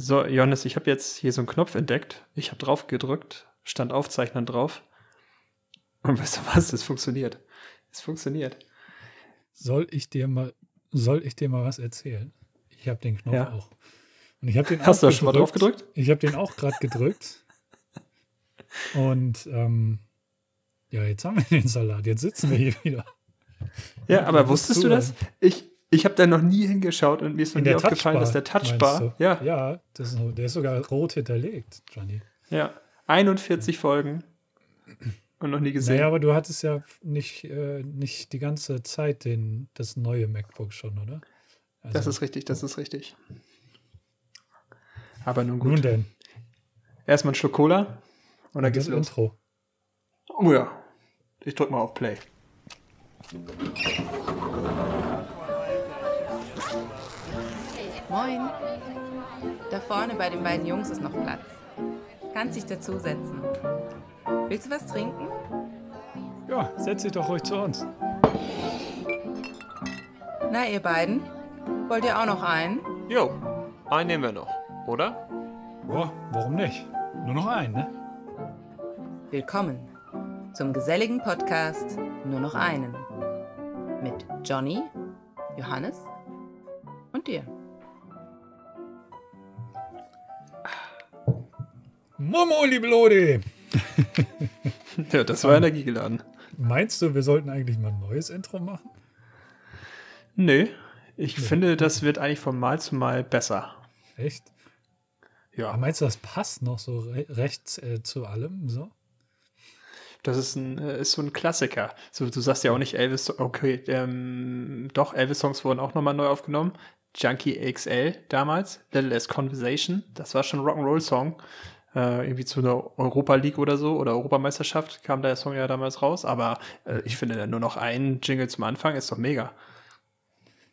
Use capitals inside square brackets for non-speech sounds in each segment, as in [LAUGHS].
So, Johannes, ich habe jetzt hier so einen Knopf entdeckt. Ich habe drauf gedrückt, stand Aufzeichnen drauf. Und weißt du was? Es funktioniert. Es funktioniert. Soll ich dir mal, soll ich dir mal was erzählen? Ich habe den Knopf Ja. auch. Und ich habe den Hast du schon mal drauf gedrückt? Ich habe den auch gerade gedrückt. Und ähm, ja, jetzt haben wir den Salat. Jetzt sitzen wir hier wieder. Ja, aber wusstest du das? Ich, ich habe da noch nie hingeschaut und mir ist noch In nie aufgefallen, dass der Touchbar, ja, Ja, das ist, der ist sogar rot hinterlegt, Johnny. ja, 41 Folgen und noch nie gesehen. Naja, aber du hattest ja nicht, äh, nicht die ganze Zeit den, das neue MacBook schon, oder? Also, das ist richtig, das ist richtig. Aber nun gut. Nun denn, Erstmal ein Schluck Cola und dann geht's los. Intro. Oh ja. Ich drück mal auf Play. Moin. Da vorne bei den beiden Jungs ist noch Platz. Kannst dich dazusetzen. Willst du was trinken? Ja, setz dich doch ruhig zu uns. Na, ihr beiden? Wollt ihr auch noch einen? Jo, einen nehmen wir noch, oder? Boah, warum nicht? Nur noch einen, ne? Willkommen zum geselligen Podcast Nur noch einen. Mit Johnny, Johannes und dir. Momo, liebe Leute! [LAUGHS] Ja, das war energiegeladen. Meinst du, wir sollten eigentlich mal ein neues Intro machen? Nö. Ich finde, das wird eigentlich von Mal zu Mal besser. Echt? Ja. Aber meinst du, das passt noch so re recht äh, zu allem? So? Das ist, ein, äh, ist so ein Klassiker. So, du sagst ja auch nicht Elvis, okay, ähm, doch, Elvis-Songs wurden auch nochmal neu aufgenommen. Junkie XL damals, Little Less Conversation, das war schon ein Rock'n'Roll-Song. Äh, irgendwie zu einer Europa League oder so oder Europameisterschaft kam der Song ja damals raus. Aber äh, ich finde nur noch ein Jingle zum Anfang ist doch mega.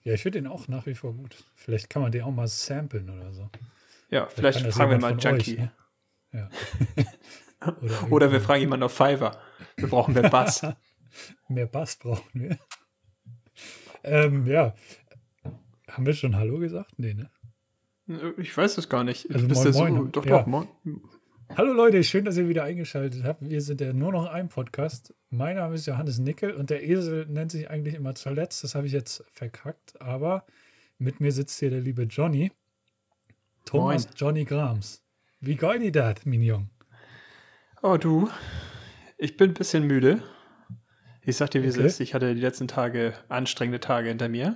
Ja, ich finde den auch nach wie vor gut. Vielleicht kann man den auch mal samplen oder so. Ja, vielleicht das fragen wir mal Junkie. euch, ne? Ja. [LAUGHS] oder, Oder wir fragen jemanden auf Fiverr. Wir brauchen mehr Bass. [LAUGHS] Mehr Bass brauchen wir. ähm, ja. Haben wir schon Hallo gesagt? Nee, ne? Ich weiß es gar nicht. Also bist moin, ja so, moin. doch, Ja. doch, moin. Hallo Leute, schön, dass ihr wieder eingeschaltet habt. Wir sind ja nur noch ein Podcast. Mein Name ist Johannes Nickel und der Esel nennt sich eigentlich immer zuletzt. Das habe ich jetzt verkackt, aber mit mir sitzt hier der liebe Johnny. Thomas Moin. Johnny Grams. Wie geil die das, Mignon? Oh, du, ich bin ein bisschen müde. Ich sag dir, wie Okay. es ist. Ich hatte die letzten Tage anstrengende Tage hinter mir.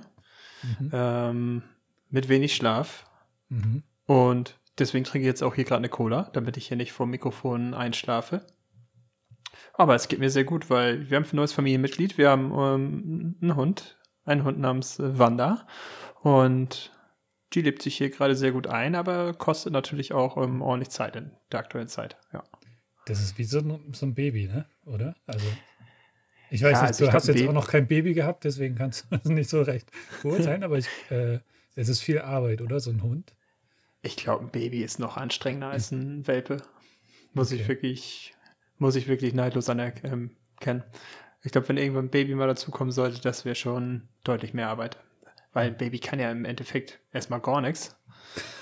Mhm. Ähm, mit wenig Schlaf. Mhm. Und deswegen trinke ich jetzt auch hier gerade eine Cola, damit ich hier nicht vor dem Mikrofon einschlafe. Aber es geht mir sehr gut, weil wir haben ein neues Familienmitglied. Wir haben ähm, einen Hund, einen Hund namens äh, Wanda. Und die lebt sich hier gerade sehr gut ein, aber kostet natürlich auch ähm, ordentlich Zeit in der aktuellen Zeit. Ja. Das ist wie so ein, so ein Baby, ne? Oder? Also, ich weiß Ja, nicht, also du hast glaub, jetzt auch noch kein Baby gehabt, deswegen kannst du das [LAUGHS] nicht so recht beurteilen, [LAUGHS] aber ich, äh, es ist viel Arbeit, oder? So ein Hund. Ich glaube, ein Baby ist noch anstrengender als ein Welpe. Muss ich Okay. wirklich, muss ich wirklich neidlos anerkennen. Ich glaube, wenn irgendwann ein Baby mal dazukommen sollte, das wäre schon deutlich mehr Arbeit. Weil ein Baby kann ja im Endeffekt erstmal gar nichts.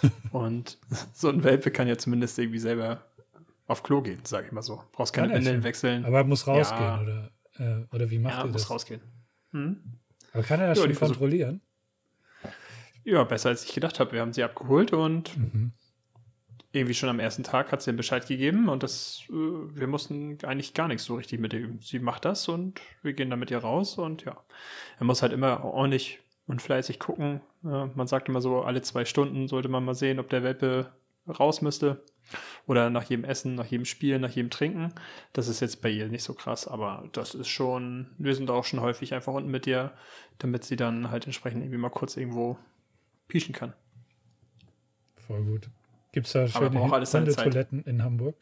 [LAUGHS] Und so ein Welpe kann ja zumindest irgendwie selber auf Klo gehen, sage ich mal so. Brauchst keine Windeln wechseln. Aber er muss rausgehen, Ja. oder, äh, oder wie macht ja, er muss das? rausgehen. Hm? Aber kann er das Ja, schon kontrollieren? Ja, besser als ich gedacht habe. Wir haben sie abgeholt und Mhm. irgendwie schon am ersten Tag hat sie den Bescheid gegeben und das, äh, wir mussten eigentlich gar nichts so richtig mit ihr üben. Sie macht das und wir gehen dann mit ihr raus und ja, er muss halt immer ordentlich und fleißig gucken. Man sagt immer so, alle zwei Stunden sollte man mal sehen, ob der Welpe raus müsste oder nach jedem Essen, nach jedem Spiel, nach jedem Trinken. Das ist jetzt bei ihr nicht so krass, aber das ist schon, wir sind auch schon häufig einfach unten mit ihr, damit sie dann halt entsprechend irgendwie mal kurz irgendwo pieschen kann. Voll gut. Gibt es da schöne braucht alles seine Zeit. Hundetoiletten in Hamburg?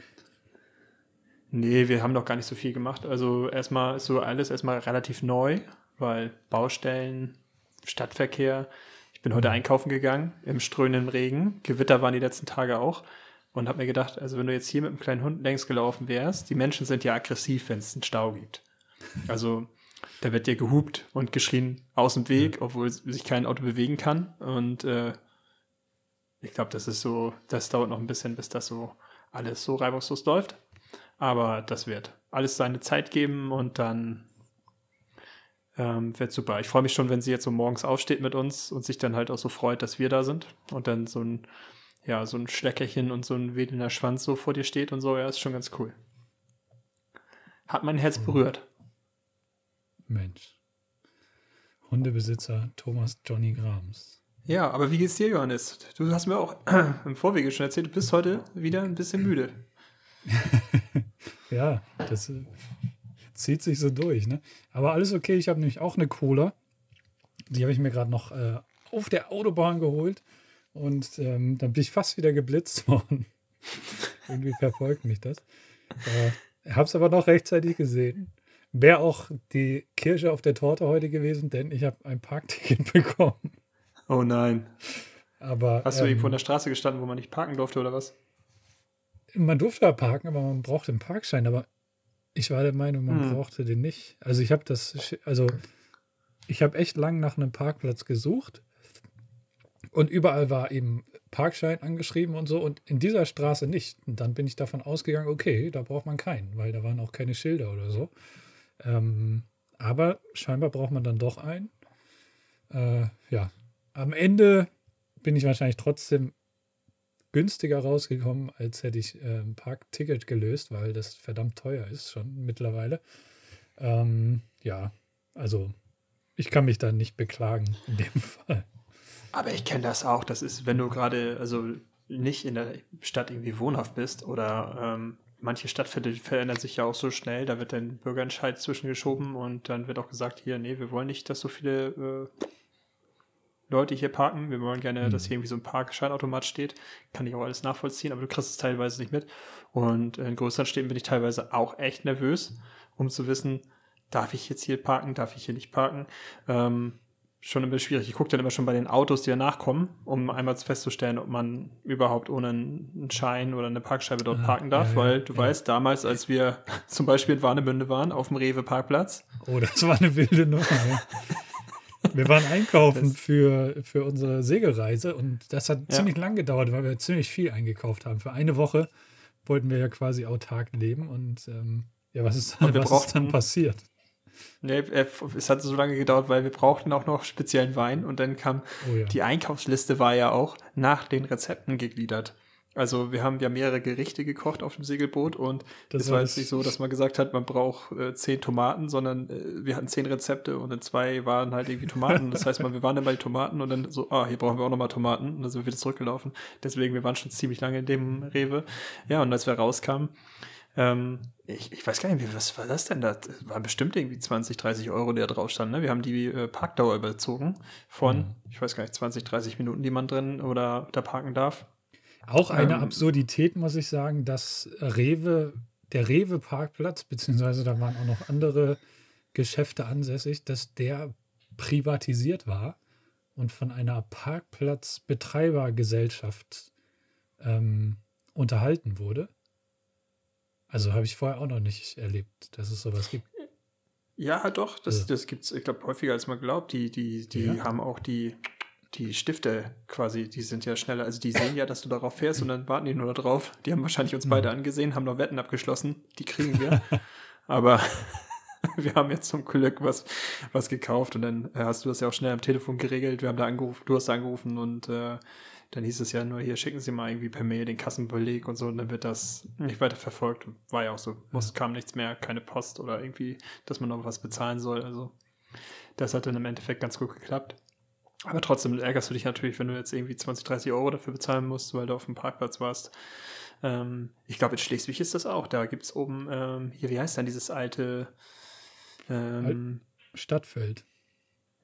Nee, wir haben noch gar nicht so viel gemacht. Also erstmal ist so alles erstmal relativ neu, weil Baustellen, Stadtverkehr. Ich bin heute einkaufen gegangen im strömenden Regen. Gewitter waren die letzten Tage auch. Und habe mir gedacht, also wenn du jetzt hier mit einem kleinen Hund längs gelaufen wärst, die Menschen sind ja aggressiv, wenn es einen Stau gibt. Also da wird dir gehupt und geschrien aus dem Weg, obwohl sich kein Auto bewegen kann. Und äh, ich glaube, das ist so, das dauert noch ein bisschen, bis das so alles so reibungslos läuft. Aber das wird alles seine Zeit geben und dann ähm, wird super. Ich freue mich schon, wenn sie jetzt so morgens aufsteht mit uns und sich dann halt auch so freut, dass wir da sind und dann so ein, ja, so ein Schleckerchen und so ein wedelnder Schwanz so vor dir steht und so. Ja, ist schon ganz cool. Hat mein Herz berührt. Mensch. Hundebesitzer Thomas Johnny Grams. Ja, aber wie geht's dir, Johannes? Du hast mir auch [CLEARS THROAT] im Vorwege schon erzählt, du bist heute wieder ein bisschen müde. [LAUGHS] ja, das äh, zieht sich so durch. Ne? Aber alles okay. Ich habe nämlich auch eine Cola. Die habe ich mir gerade noch äh, auf der Autobahn geholt. Und ähm, dann bin ich fast wieder geblitzt [LAUGHS] worden. Irgendwie verfolgt mich das. Äh, habe es aber noch rechtzeitig gesehen. Wäre auch die Kirsche auf der Torte heute gewesen, denn ich habe ein Parkticket [LAUGHS] bekommen. Oh nein. Aber, Hast du ähm, irgendwo an der Straße gestanden, wo man nicht parken durfte oder was? Man durfte da parken, aber man brauchte einen Parkschein. Aber ich war der Meinung, man hm. brauchte den nicht. Also ich habe das, also ich habe echt lang nach einem Parkplatz gesucht und überall war eben Parkschein angeschrieben und so und in dieser Straße nicht. Und dann bin ich davon ausgegangen, okay, da braucht man keinen, weil da waren auch keine Schilder oder so. Ähm, aber scheinbar braucht man dann doch einen. Äh, ja, am Ende bin ich wahrscheinlich trotzdem günstiger rausgekommen, als hätte ich äh, ein Parkticket gelöst, weil das verdammt teuer ist schon mittlerweile. Ähm, ja, also ich kann mich da nicht beklagen in dem [LAUGHS] Fall. Aber ich kenne das auch. Das ist, wenn du gerade, also nicht in der Stadt irgendwie wohnhaft bist oder ähm, manche Stadtviertel verändern sich ja auch so schnell, da wird dann Bürgerentscheid zwischengeschoben und dann wird auch gesagt, hier, nee, wir wollen nicht, dass so viele äh, Leute hier parken. Wir wollen gerne, mhm. dass hier irgendwie so ein Parkscheinautomat steht. Kann ich auch alles nachvollziehen, aber du kriegst es teilweise nicht mit. Und in größeren Städten bin ich teilweise auch echt nervös, um zu wissen, darf ich jetzt hier parken, darf ich hier nicht parken. Ähm, schon ein bisschen schwierig. Ich gucke dann immer schon bei den Autos, die danach kommen, um einmal festzustellen, ob man überhaupt ohne einen Schein oder eine Parkscheibe dort ah, parken darf, ja, weil du ja. weißt, damals, als wir [LAUGHS] zum Beispiel in Warnemünde waren, auf dem Rewe-Parkplatz. Oh, das war eine wilde Nummer. Wir waren einkaufen für, für unsere Segelreise und das hat ja. ziemlich lang gedauert, weil wir ziemlich viel eingekauft haben. Für eine Woche wollten wir ja quasi autark leben und ähm, ja, was ist, was ist dann passiert? Nee, es hat so lange gedauert, weil wir brauchten auch noch speziellen Wein und dann kam oh ja. die Einkaufsliste war ja auch nach den Rezepten gegliedert. Also wir haben ja mehrere Gerichte gekocht auf dem Segelboot und das es war jetzt nicht so, dass man gesagt hat, man braucht äh, zehn Tomaten, sondern äh, wir hatten zehn Rezepte und in zwei waren halt irgendwie Tomaten. Das heißt, man, wir waren dann bei den Tomaten und dann so, ah, hier brauchen wir auch nochmal Tomaten und dann sind wir wieder zurückgelaufen. Deswegen, wir waren schon ziemlich lange in dem Rewe. Ja, und als wir rauskamen, ähm, ich, ich weiß gar nicht, was war das denn? Das waren bestimmt irgendwie 20, 30 Euro, die da drauf standen. Ne? Wir haben die äh, Parkdauer überzogen von, mhm. ich weiß gar nicht, 20, 30 Minuten, die man drin oder da parken darf. Auch eine ähm, Absurdität, muss ich sagen, dass Rewe, der Rewe-Parkplatz, beziehungsweise da waren auch noch andere Geschäfte ansässig, dass der privatisiert war und von einer Parkplatzbetreibergesellschaft ähm, unterhalten wurde. Also habe ich vorher auch noch nicht erlebt, dass es sowas gibt. Ja, doch, das, also. das gibt es, ich glaube, häufiger als man glaubt. Die, die, die ja. haben auch die die Stifte quasi, die sind ja schneller, also die sehen ja, dass du darauf fährst und dann warten die nur darauf. Die haben wahrscheinlich uns beide mhm. angesehen, haben noch Wetten abgeschlossen, die kriegen wir. [LAUGHS] Aber [LAUGHS] wir haben jetzt zum Glück was, was gekauft und dann äh, hast du das ja auch schnell am Telefon geregelt. Wir haben da angerufen, du hast da angerufen und äh, dann hieß es ja nur, hier schicken Sie mal irgendwie per Mail den Kassenbeleg und so und dann wird das nicht weiter verfolgt. War ja auch so, muss, kam nichts mehr, keine Post oder irgendwie, dass man noch was bezahlen soll. Also das hat dann im Endeffekt ganz gut geklappt. Aber trotzdem ärgerst du dich natürlich, wenn du jetzt irgendwie 20, 30 Euro dafür bezahlen musst, weil du auf dem Parkplatz warst. Ähm, ich glaube, in Schleswig ist das auch. Da gibt es oben, ähm, hier, wie heißt denn dieses alte ähm, Stadtfeld?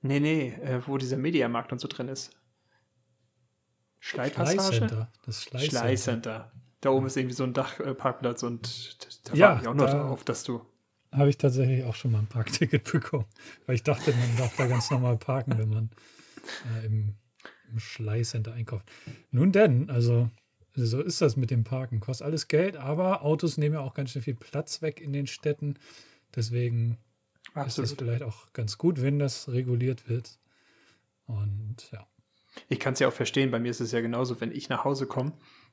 Nee, nee, äh, wo dieser Mediamarkt und so drin ist. Schleipassage? Das Schleißcenter. Schleißcenter. Da oben ist irgendwie so ein Dachparkplatz und da ja, war ich auch noch drauf, dass du. Habe ich tatsächlich auch schon mal ein Parkticket [LAUGHS] bekommen, weil ich dachte, man darf da ganz normal parken, wenn man äh, im, im Schleißcenter einkauft. Nun denn, also so ist das mit dem Parken. Kostet alles Geld, aber Autos nehmen ja auch ganz schön viel Platz weg in den Städten. Deswegen Absolut. ist es vielleicht auch ganz gut, wenn das reguliert wird. Und ja. Ich kann es ja auch verstehen, bei mir ist es ja genauso, wenn ich nach Hause komme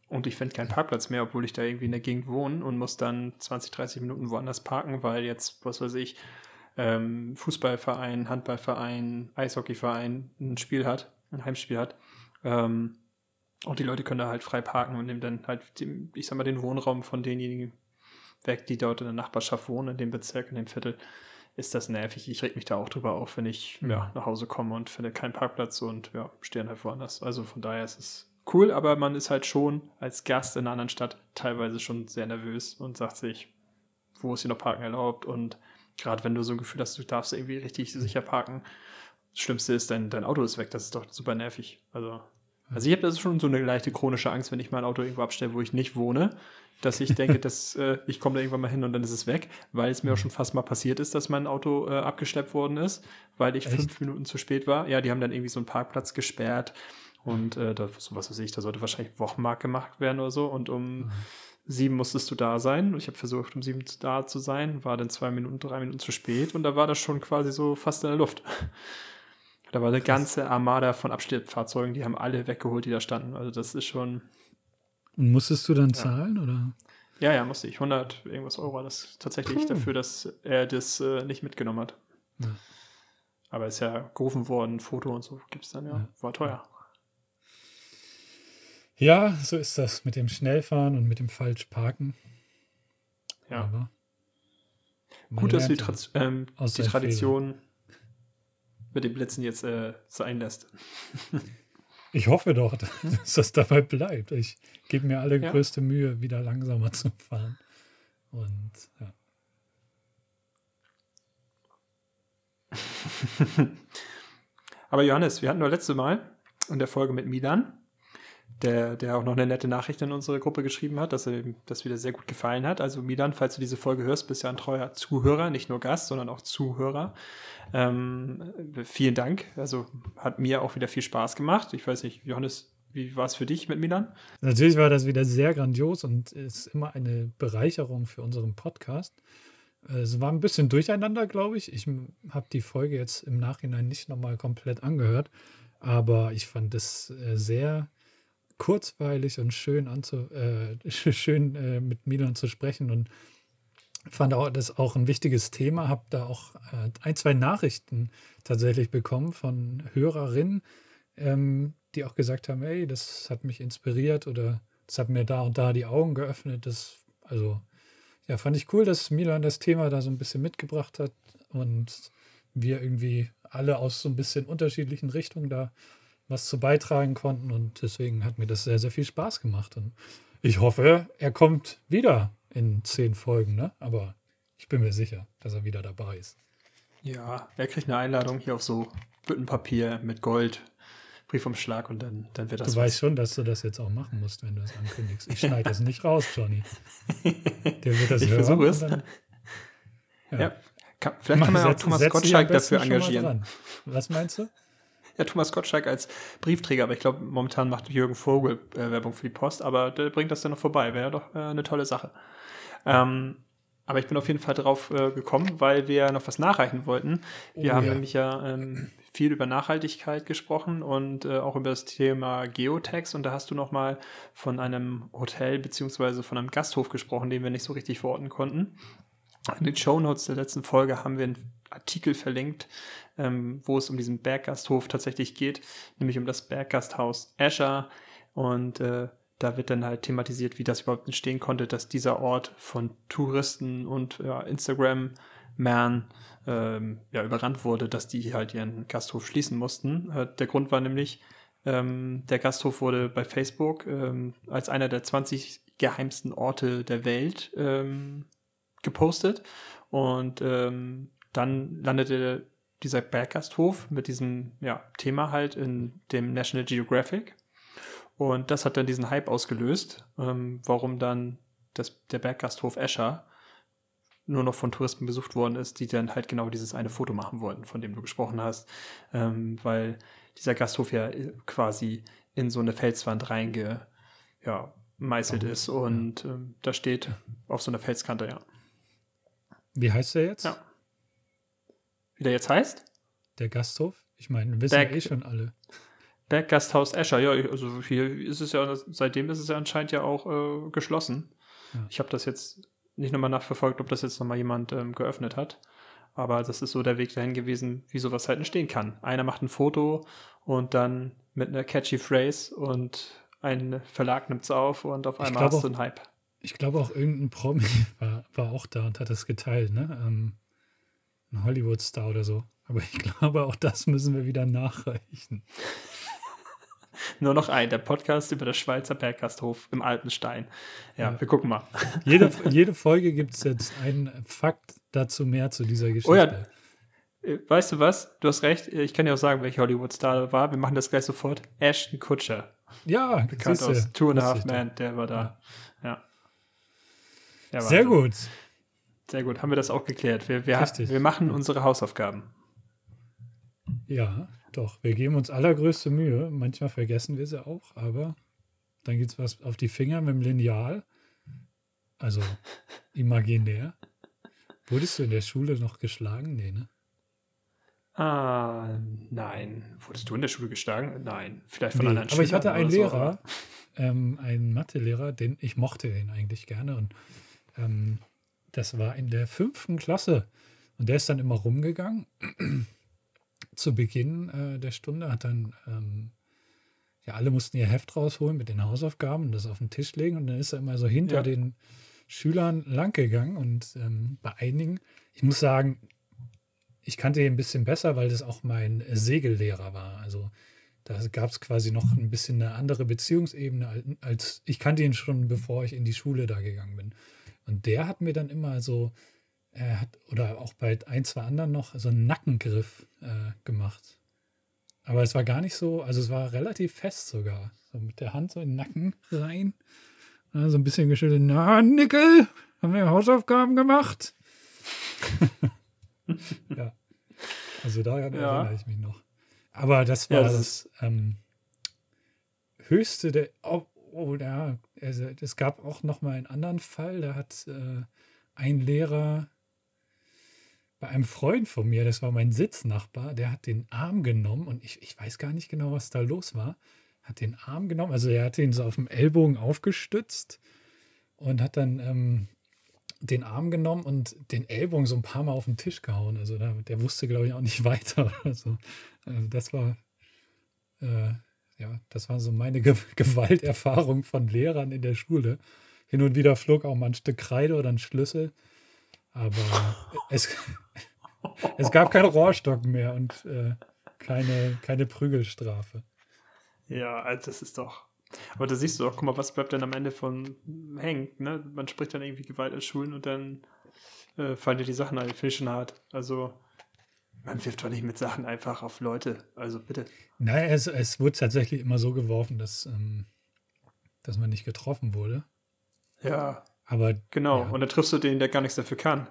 und ich finde keinen Parkplatz mehr, obwohl ich da irgendwie in der Gegend wohne und muss dann 20, 30 Minuten woanders parken, weil jetzt, was weiß ich, ähm, Fußballverein, Handballverein, Eishockeyverein ein Spiel hat, ein Heimspiel hat. Ähm, und die Leute können da halt frei parken und nehmen dann halt, den, ich sag mal, den Wohnraum von denjenigen weg, die dort in der Nachbarschaft wohnen, in dem Bezirk, in dem Viertel. Ist das nervig? Ich reg mich da auch drüber auf, wenn ich mhm. ja, nach Hause komme und finde keinen Parkplatz und ja, stehe dann halt woanders. Also von daher ist es cool, aber man ist halt schon als Gast in einer anderen Stadt teilweise schon sehr nervös und sagt sich, wo ist hier noch Parken erlaubt? Und gerade wenn du so ein Gefühl hast, du darfst irgendwie richtig sicher parken, das Schlimmste ist, dein, dein Auto ist weg. Das ist doch super nervig. Also also ich habe das schon so eine leichte chronische Angst, wenn ich mein Auto irgendwo abstelle, wo ich nicht wohne, dass ich denke, [LAUGHS] dass äh, ich komme da irgendwann mal hin und dann ist es weg, weil es mir auch schon fast mal passiert ist, dass mein Auto äh, abgeschleppt worden ist, weil ich Echt? fünf Minuten zu spät war. Ja, die haben dann irgendwie so einen Parkplatz gesperrt und äh, da, so was weiß ich, da sollte wahrscheinlich Wochenmarkt gemacht werden oder so und um mhm. sieben musstest du da sein. Ich habe versucht, um sieben da zu sein, war dann zwei Minuten, drei Minuten zu spät und da war das schon quasi so fast in der Luft. Da war eine ganze Armada von Abstellfahrzeugen, die haben alle weggeholt, die da standen. Also das ist schon. Und musstest du dann ja. zahlen oder? Ja, ja, musste ich. 100 irgendwas Euro das tatsächlich cool. dafür, dass er das äh, nicht mitgenommen hat. Ja. Aber ist ja gerufen worden, Foto und so gibt es dann, ja. War teuer. Ja, so ist das mit dem Schnellfahren und mit dem Falschparken. Ja. Aber Gut, dass du die, Tra ähm, die Tradition Fehler mit den Blitzen jetzt äh, sein lässt. [LAUGHS] Ich hoffe doch, [LAUGHS] dass das dabei bleibt. Ich gebe mir alle ja. größte Mühe, wieder langsamer zu fahren. Und ja. [LAUGHS] Aber Johannes, wir hatten nur letzte Mal in der Folge mit Milan der, der auch noch eine nette Nachricht in unsere Gruppe geschrieben hat, dass er das wieder sehr gut gefallen hat. Also Milan, falls du diese Folge hörst, bist ja ein treuer Zuhörer, nicht nur Gast, sondern auch Zuhörer. Ähm, vielen Dank. Also hat mir auch wieder viel Spaß gemacht. Ich weiß nicht, Johannes, wie war es für dich mit Milan? Natürlich war das wieder sehr grandios und ist immer eine Bereicherung für unseren Podcast. Es war ein bisschen durcheinander, glaube ich. Ich habe die Folge jetzt im Nachhinein nicht nochmal komplett angehört, aber ich fand es äh, sehr kurzweilig und schön, anzu, äh, [LAUGHS] schön äh, mit Milan zu sprechen und fand auch das auch ein wichtiges Thema. Habe da auch äh, ein, zwei Nachrichten tatsächlich bekommen von Hörerinnen, ähm, die auch gesagt haben, hey, das hat mich inspiriert oder das hat mir da und da die Augen geöffnet. Das, also, ja, fand ich cool, dass Milan das Thema da so ein bisschen mitgebracht hat und wir irgendwie alle aus so ein bisschen unterschiedlichen Richtungen da was zu beitragen konnten. Und deswegen hat mir das sehr, sehr viel Spaß gemacht. Und ich hoffe, er kommt wieder in zehn Folgen, ne? Aber ich bin mir sicher, dass er wieder dabei ist. Ja, er kriegt eine Einladung hier auf so Büttenpapier mit Gold, Briefumschlag und dann, dann wird das. Du was. weißt schon, dass du das jetzt auch machen musst, wenn du es ankündigst. Ich schneide das nicht raus, Johnny. [LAUGHS] Der wird das ich versuche es. Dann, ja. ja. Kann, vielleicht kann man auch Thomas Gottschalk dafür engagieren. Was meinst du? Ja, Thomas Gottschalk als Briefträger, aber ich glaube, momentan macht Jürgen Vogel äh, Werbung für die Post, aber der bringt das dann noch vorbei. Wäre doch äh, eine tolle Sache. Ähm, aber ich bin auf jeden Fall drauf äh, gekommen, weil wir noch was nachreichen wollten. Wir oh, haben ja. nämlich ja ähm, viel über Nachhaltigkeit gesprochen und äh, auch über das Thema Geotags. Und da hast du noch mal von einem Hotel beziehungsweise von einem Gasthof gesprochen, den wir nicht so richtig verorten konnten. In den Show Notes der letzten Folge haben wir einen Artikel verlinkt, ähm, wo es um diesen Berggasthof tatsächlich geht, nämlich um das Berggasthaus Escher. Und äh, da wird dann halt thematisiert, wie das überhaupt entstehen konnte, dass dieser Ort von Touristen und ja, Instagram-Männern ähm, ja, überrannt wurde, dass die halt ihren Gasthof schließen mussten. Äh, der Grund war nämlich, ähm, der Gasthof wurde bei Facebook ähm, als einer der 20 geheimsten Orte der Welt ähm, gepostet. Und ähm, dann landete dieser Berggasthof mit diesem ja, Thema halt in dem National Geographic. Und das hat dann diesen Hype ausgelöst, ähm, warum dann das, der Berggasthof Escher nur noch von Touristen besucht worden ist, die dann halt genau dieses eine Foto machen wollten, von dem du gesprochen hast, ähm, weil dieser Gasthof ja quasi in so eine Felswand reingemeißelt ja, ist und ähm, da steht auf so einer Felskante, ja. Wie heißt der jetzt? Ja. Wie der jetzt heißt? Der Gasthof? Ich meine, wissen Berg, ja eh schon alle. Berggasthaus Escher, ja, also hier ist es ja, seitdem ist es ja anscheinend ja auch äh, geschlossen. Ja. Ich habe das jetzt nicht nochmal nachverfolgt, ob das jetzt nochmal jemand ähm, geöffnet hat. Aber das ist so der Weg dahin gewesen, wie sowas halt entstehen kann. Einer macht ein Foto und dann mit einer catchy Phrase und ein Verlag nimmt es auf und auf einmal hast du einen Hype. Ich glaube auch irgendein Promi [LAUGHS] war, war auch da und hat das geteilt, ne? Ähm, ein Hollywood-Star oder so. Aber ich [LAUGHS] glaube, auch das müssen wir wieder nachreichen. Nur noch ein, der Podcast über das Schweizer Berggasthof im Altenstein. Ja, Ja. wir gucken mal. [LAUGHS] Jede, jede Folge gibt es jetzt einen Fakt dazu mehr zu dieser Geschichte. Oh ja. Äh, Weißt du was? Du hast recht. Ich kann dir auch sagen, welcher Hollywood-Star war. Wir machen das gleich sofort. Ashton Kutcher. Ja, Bekannt siehste, aus Two and a Half Men. Der war da. Ja. Ja. Sehr gut. Sehr gut. Haben wir das auch geklärt. Wir, wir, Richtig. wir machen unsere Hausaufgaben. Ja, doch. Wir geben uns allergrößte Mühe. Manchmal vergessen wir sie auch, aber dann geht es was auf die Finger mit dem Lineal. Also [LAUGHS] imaginär. Wurdest du in der Schule noch geschlagen? Nee, ne? Ah, nein. Wurdest du in der Schule geschlagen? Nein. Vielleicht von Nee, anderen aber ich hatte einen so, Lehrer, aber- ähm, einen Mathelehrer, den ich mochte den eigentlich gerne und ähm, das war in der fünften Klasse und der ist dann immer rumgegangen. [CLEARS THROAT] Zu Beginn äh, der Stunde hat dann ähm, ja alle mussten ihr Heft rausholen mit den Hausaufgaben und das auf den Tisch legen und dann ist er immer so hinter Ja. den Schülern langgegangen und ähm, bei einigen, ich muss sagen, ich kannte ihn ein bisschen besser, weil das auch mein Segellehrer war. Also da gab es quasi noch ein bisschen eine andere Beziehungsebene als, als ich kannte ihn schon, bevor ich in die Schule da gegangen bin. Und der hat mir dann immer so, er hat, oder auch bei ein, zwei anderen noch, so einen Nackengriff äh, gemacht. Aber es war gar nicht so, also es war relativ fest sogar. So mit der Hand so in den Nacken rein. Ja, so ein bisschen geschüttelt. Na, Nickel, haben wir Hausaufgaben gemacht? [LAUGHS] ja. Also daran Ja. erinnere ich mich noch. Aber das war Ja, das das, ähm, höchste der. Oh, oh ja, also es gab auch noch mal einen anderen Fall. Da hat äh, ein Lehrer bei einem Freund von mir, das war mein Sitznachbar, der hat den Arm genommen und ich, ich weiß gar nicht genau, was da los war. Hat den Arm genommen, also er hat ihn so auf dem Ellbogen aufgestützt und hat dann ähm, den Arm genommen und den Ellbogen so ein paar Mal auf den Tisch gehauen. Also da, der wusste, glaube ich, auch nicht [LAUGHS] weiter. Also, also das war äh, ja, das war so meine Ge [LAUGHS] Gewalterfahrung von Lehrern in der Schule. Hin und wieder flog auch mal ein Stück Kreide oder ein Schlüssel. Aber [LAUGHS] es, es gab keinen Rohrstock mehr und äh, keine, keine Prügelstrafe. Ja, also das ist doch. Aber da siehst du auch, guck mal, was bleibt denn am Ende von hängt, ne? Man spricht dann irgendwie Gewalt in Schulen und dann äh, fallen dir die Sachen finde ich schon hart. Also, man wirft doch nicht mit Sachen einfach auf Leute. Also bitte. Naja, es, es wurde tatsächlich immer so geworfen, dass, ähm, dass man nicht getroffen wurde. Ja, Aber genau. Ja. Und dann triffst du den, der gar nichts dafür kann.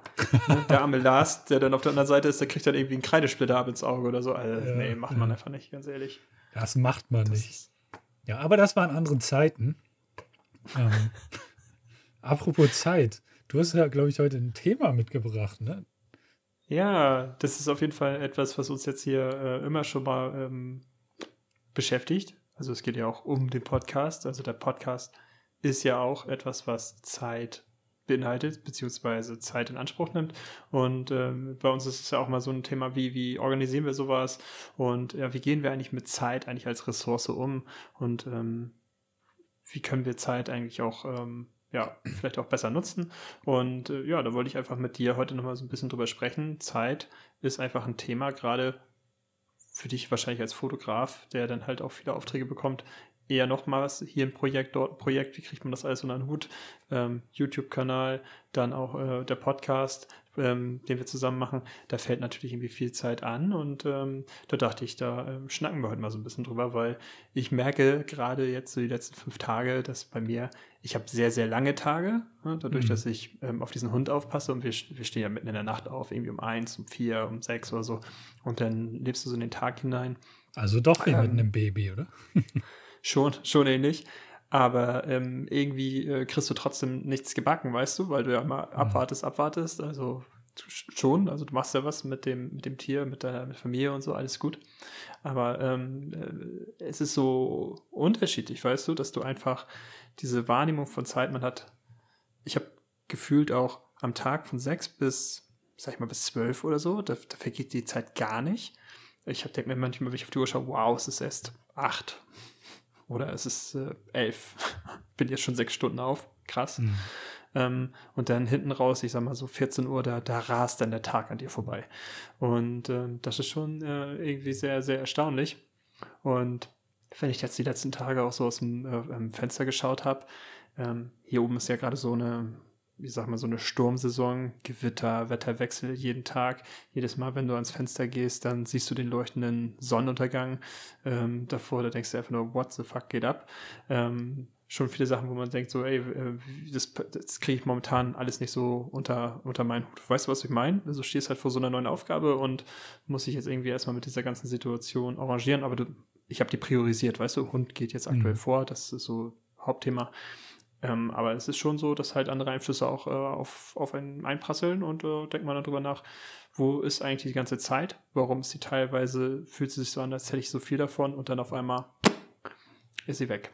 Ne? der arme [LAUGHS] Lars, der dann auf der anderen Seite ist, der kriegt dann irgendwie einen Kreidesplitter ab ins Auge oder so. Also, Ja, nee, macht man ja. einfach nicht, ganz ehrlich. das macht man Das nicht. Ja, aber das waren andere Zeiten. Ähm, [LAUGHS] apropos Zeit. Du hast ja, glaube ich, heute ein Thema mitgebracht, ne? Ja, das ist auf jeden Fall etwas, was uns jetzt hier äh, immer schon mal ähm, beschäftigt. Also es geht ja auch um den Podcast. Also der Podcast ist ja auch etwas, was Zeit beinhaltet, beziehungsweise Zeit in Anspruch nimmt. Und ähm, bei uns ist es ja auch mal so ein Thema wie, wie organisieren wir sowas und ja, wie gehen wir eigentlich mit Zeit eigentlich als Ressource um und ähm, wie können wir Zeit eigentlich auch ähm, ja, vielleicht auch besser nutzen. Und äh, ja, da wollte ich einfach mit dir heute nochmal so ein bisschen drüber sprechen. Zeit ist einfach ein Thema, gerade für dich wahrscheinlich als Fotograf, der dann halt auch viele Aufträge bekommt, eher nochmals hier ein Projekt, dort ein Projekt, wie kriegt man das alles unter den Hut? Ähm, YouTube-Kanal, dann auch äh, der Podcast, ähm, den wir zusammen machen, da fällt natürlich irgendwie viel Zeit an und ähm, da dachte ich, da ähm, schnacken wir heute mal so ein bisschen drüber, weil ich merke gerade jetzt so die letzten fünf Tage, dass bei mir, ich habe sehr, sehr lange Tage, ne, dadurch, Mhm. dass ich ähm, auf diesen Hund aufpasse und wir, wir stehen ja mitten in der Nacht auf, irgendwie um eins, um vier, um sechs oder so und dann lebst du so in den Tag hinein Also doch wie Ähm, mit einem Baby, oder? [LAUGHS] Schon, schon ähnlich. Aber ähm, irgendwie äh, kriegst du trotzdem nichts gebacken, weißt du, weil du ja mal abwartest, abwartest. Also schon, also du machst ja was mit dem, mit dem Tier, mit deiner mit Familie und so, alles gut. Aber ähm, äh, es ist so unterschiedlich, weißt du, dass du einfach diese Wahrnehmung von Zeit, man hat, ich habe gefühlt auch am Tag von sechs bis, sag ich mal, bis zwölf oder so, da, da vergeht die Zeit gar nicht. Ich denke mir manchmal, wenn ich auf die Uhr schaue, wow, es ist erst acht [LAUGHS] oder es ist äh, elf. [LAUGHS] Bin jetzt schon sechs Stunden auf. Krass. Mhm. Ähm, und dann hinten raus, ich sag mal so 14 Uhr, da, da rast dann der Tag an dir vorbei. Und ähm, das ist schon äh, irgendwie sehr, sehr erstaunlich. Und wenn ich jetzt die letzten Tage auch so aus dem äh, Fenster geschaut habe, ähm, hier oben ist ja gerade so eine wie sag mal, so eine Sturmsaison, Gewitter, Wetterwechsel jeden Tag. Jedes Mal, wenn du ans Fenster gehst, dann siehst du den leuchtenden Sonnenuntergang ähm, davor. Da denkst du einfach nur, what the fuck geht ab? Ähm, schon viele Sachen, wo man denkt, so, ey, äh, das, das kriege ich momentan alles nicht so unter, unter meinen Hut. Weißt du, was ich meine? Also stehst halt vor so einer neuen Aufgabe und muss dich jetzt irgendwie erstmal mit dieser ganzen Situation arrangieren, aber du, ich habe die priorisiert, weißt du, Hund geht jetzt aktuell mhm. vor, das ist so Hauptthema. Ähm, aber es ist schon so, dass halt andere Einflüsse auch äh, auf, auf einen einprasseln und äh, denkt man darüber nach, wo ist eigentlich die ganze Zeit? Warum ist sie teilweise, fühlt sie sich so an, als hätte ich so viel davon und dann auf einmal ist sie weg.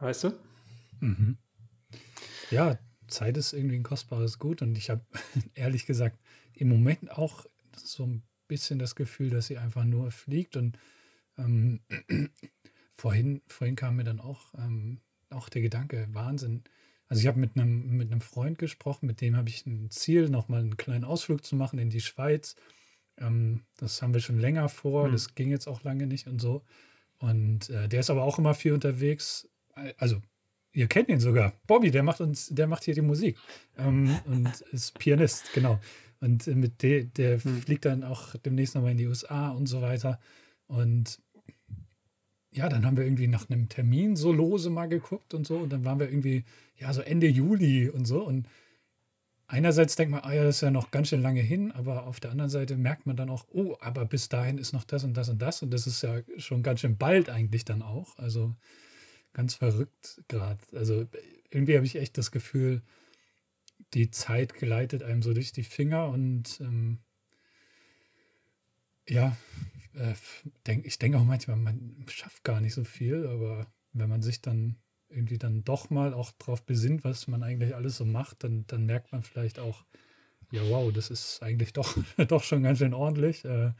Weißt du? Mhm. Ja, Zeit ist irgendwie ein kostbares Gut und ich habe [LAUGHS] ehrlich gesagt im Moment auch so ein bisschen das Gefühl, dass sie einfach nur fliegt und ähm, [CLEARS THROAT] vorhin, vorhin kam mir dann auch ähm, auch der Gedanke, Wahnsinn. Also ich habe mit einem, mit einem Freund gesprochen, mit dem habe ich ein Ziel, nochmal einen kleinen Ausflug zu machen in die Schweiz. Ähm, das haben wir schon länger vor, hm. das ging jetzt auch lange nicht und so. Und äh, der ist aber auch immer viel unterwegs. Also ihr kennt ihn sogar. Bobby, der macht uns, der macht hier die Musik ähm, und [LAUGHS] ist Pianist, genau. Und mit de, der hm. fliegt dann auch demnächst nochmal in die USA und so weiter. Und ja, dann haben wir irgendwie nach einem Termin so lose mal geguckt und so. Und dann waren wir irgendwie, ja, so Ende Juli und so. Und einerseits denkt man, ah ja, das ist ja noch ganz schön lange hin, aber auf der anderen Seite merkt man dann auch, oh, aber bis dahin ist noch das und das und das. Und das ist ja schon ganz schön bald eigentlich dann auch. Also ganz verrückt gerade. Also irgendwie habe ich echt das Gefühl, die Zeit gleitet einem so durch die Finger und ähm, ja, äh, denk, ich denke auch manchmal, man schafft gar nicht so viel, aber wenn man sich dann irgendwie dann doch mal auch darauf besinnt, was man eigentlich alles so macht, dann, dann merkt man vielleicht auch, ja, wow, das ist eigentlich doch, [LAUGHS] doch schon ganz schön ordentlich. Äh,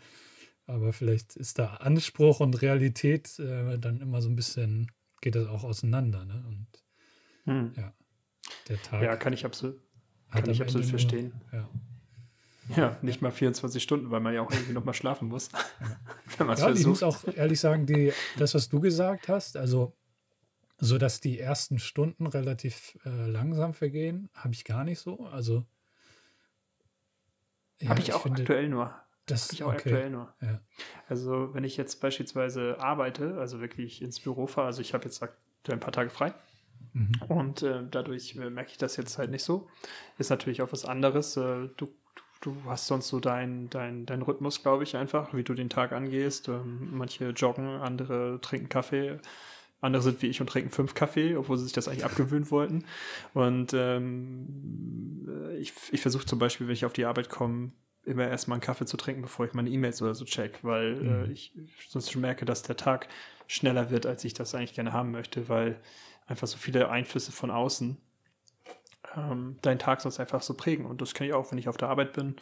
aber vielleicht ist da Anspruch und Realität äh, dann immer so ein bisschen, geht das auch auseinander. Ne? Und hm. ja, der Tag. Ja, kann ich absolut, kann ich absolut verstehen. Nur, ja. Ja, nicht mal 24 Stunden, weil man ja auch irgendwie noch mal schlafen muss. [LAUGHS] Wenn ja, versucht. ich muss auch ehrlich sagen, die, das, was du gesagt hast, also so dass die ersten Stunden relativ äh, langsam vergehen, habe ich gar nicht so. Also ja, habe ich, ich, auch finde, aktuell nur. Das habe ich auch okay. aktuell nur. Ja. Also wenn ich jetzt beispielsweise arbeite, also wirklich ins Büro fahre, also ich habe jetzt aktuell ein paar Tage frei. Mhm. Und äh, dadurch äh, merke ich das jetzt halt nicht so. Ist natürlich auch was anderes. Äh, du du hast sonst so deinen dein, dein Rhythmus, glaube ich, einfach, wie du den Tag angehst. Ähm, manche joggen, andere trinken Kaffee. Andere sind wie ich und trinken fünf Kaffee, obwohl sie sich das eigentlich [LAUGHS] abgewöhnen wollten. Und ähm, ich, ich versuche zum Beispiel, wenn ich auf die Arbeit komme, immer erstmal einen Kaffee zu trinken, bevor ich meine E-Mails oder so check, weil äh, mhm. äh, ich sonst schon merke, dass der Tag schneller wird, als ich das eigentlich gerne haben möchte, weil einfach so viele Einflüsse von außen ähm, deinen Tag sonst einfach so prägen. Und das kenne ich auch, wenn ich auf der Arbeit bin.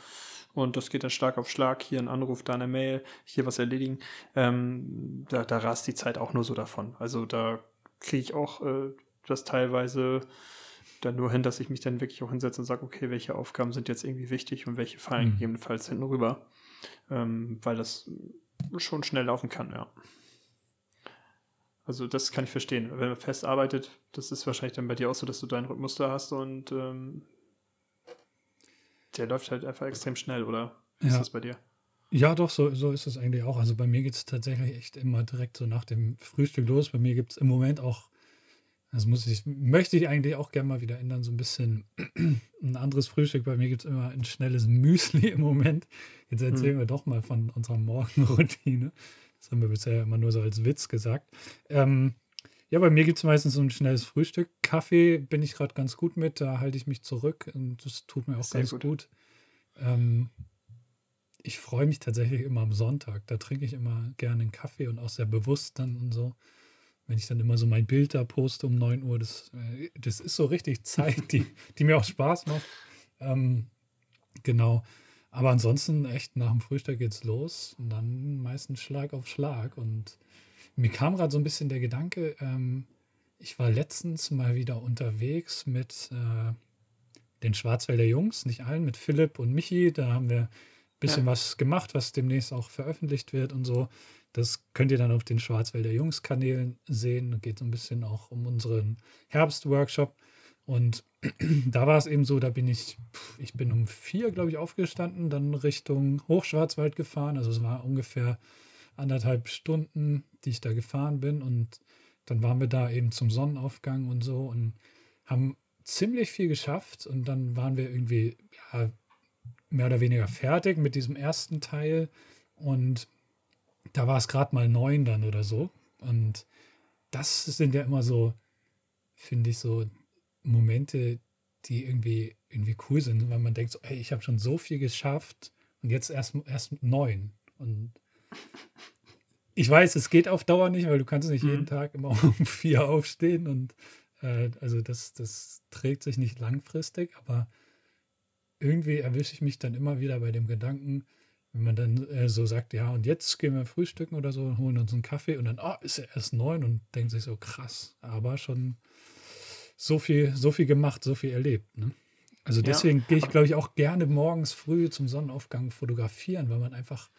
Und das geht dann Schlag auf Schlag. Hier ein Anruf, da eine Mail, hier was erledigen. Ähm, da, da rast die Zeit auch nur so davon. Also da kriege ich auch äh, das teilweise dann nur hin, dass ich mich dann wirklich auch hinsetze und sage, okay, welche Aufgaben sind jetzt irgendwie wichtig und welche fallen mhm. gegebenenfalls hinten rüber. Ähm, weil das schon schnell laufen kann, ja. Also das kann ich verstehen. Wenn man fest arbeitet, das ist wahrscheinlich dann bei dir auch so, dass du Rhythmus da hast und ähm, der läuft halt einfach extrem schnell, oder? Wie ja. ist das bei dir? Ja, doch, so, so ist es eigentlich auch. Also bei mir geht es tatsächlich echt immer direkt so nach dem Frühstück los. Bei mir gibt es im Moment auch, das muss ich, möchte ich eigentlich auch gerne mal wieder ändern, so ein bisschen [CLEARS THROAT] ein anderes Frühstück. Bei mir gibt es immer ein schnelles Müsli im Moment. Jetzt erzählen hm. wir doch mal von unserer Morgenroutine. Das haben wir bisher immer nur so als Witz gesagt. Ähm, Ja, bei mir gibt es meistens so ein schnelles Frühstück. Kaffee bin ich gerade ganz gut mit, da halte ich mich zurück und das tut mir auch Sehr ganz gut. gut. Ähm, ich freue mich tatsächlich immer am Sonntag. Da trinke ich immer gerne einen Kaffee und auch sehr bewusst dann und so. Wenn ich dann immer so mein Bild da poste um 9 Uhr, das, äh, das ist so richtig Zeit, die, die mir auch Spaß macht. Ähm, genau. Aber ansonsten echt nach dem Frühstück geht's los und dann meistens Schlag auf Schlag. Und mir kam gerade so ein bisschen der Gedanke, ähm, ich war letztens mal wieder unterwegs mit äh, den Schwarzwälder Jungs, nicht allen, mit Philipp und Michi. Da haben wir ein bisschen Ja. was gemacht, was demnächst auch veröffentlicht wird und so. Das könnt ihr dann auf den Schwarzwälder Jungs-Kanälen sehen. Da geht so ein bisschen auch um unseren Herbstworkshop. Und [CLEARS THROAT] da war es eben so, da bin ich, ich bin um vier, glaube ich, aufgestanden, dann Richtung Hochschwarzwald gefahren. Also es war ungefähr anderthalb Stunden, die ich da gefahren bin. Und dann waren wir da eben zum Sonnenaufgang und so und haben ziemlich viel geschafft. Und dann waren wir irgendwie ja, mehr oder weniger fertig mit diesem ersten Teil. Und da war es gerade mal neun dann oder so. Und das sind ja immer so, finde ich, so Momente, die irgendwie, irgendwie cool sind, weil man denkt so, ey, ich habe schon so viel geschafft und jetzt erst, erst neun. Und [LAUGHS] ich weiß, es geht auf Dauer nicht, weil du kannst nicht Mhm. jeden Tag immer [LAUGHS] um vier aufstehen und äh, also das, das trägt sich nicht langfristig, aber irgendwie erwische ich mich dann immer wieder bei dem Gedanken, wenn man dann äh, so sagt, ja, und jetzt gehen wir frühstücken oder so und holen uns einen Kaffee und dann, oh, ist ja erst neun und denkt sich so, krass, aber schon so viel, so viel gemacht, so viel erlebt. Ne? Also Ja, deswegen gehe ich, glaube ich, auch gerne morgens früh zum Sonnenaufgang fotografieren, weil man einfach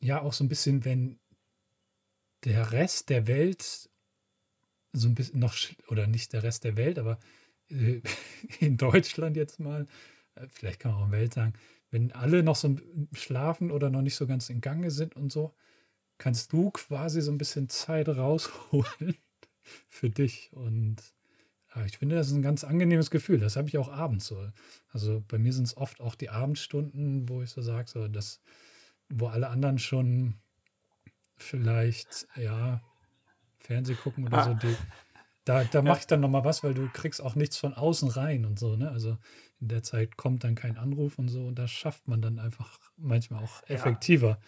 ja auch so ein bisschen, wenn der Rest der Welt so ein bisschen noch, oder nicht der Rest der Welt, aber äh, [LAUGHS] in Deutschland jetzt mal, äh, vielleicht kann man auch in der Welt sagen, wenn alle noch so schlafen oder noch nicht so ganz in Gange sind und so, kannst du quasi so ein bisschen Zeit rausholen für dich. Und ja, ich finde, das ist ein ganz angenehmes Gefühl. Das habe ich auch abends so. Also bei mir sind es oft auch die Abendstunden, wo ich so sage, so das, wo alle anderen schon vielleicht, ja, Fernseh gucken oder Ah. so, die, da, da mache ich dann nochmal was, weil du kriegst auch nichts von außen rein und so, ne? Also in der Zeit kommt dann kein Anruf und so und das schafft man dann einfach manchmal auch Ja. effektiver.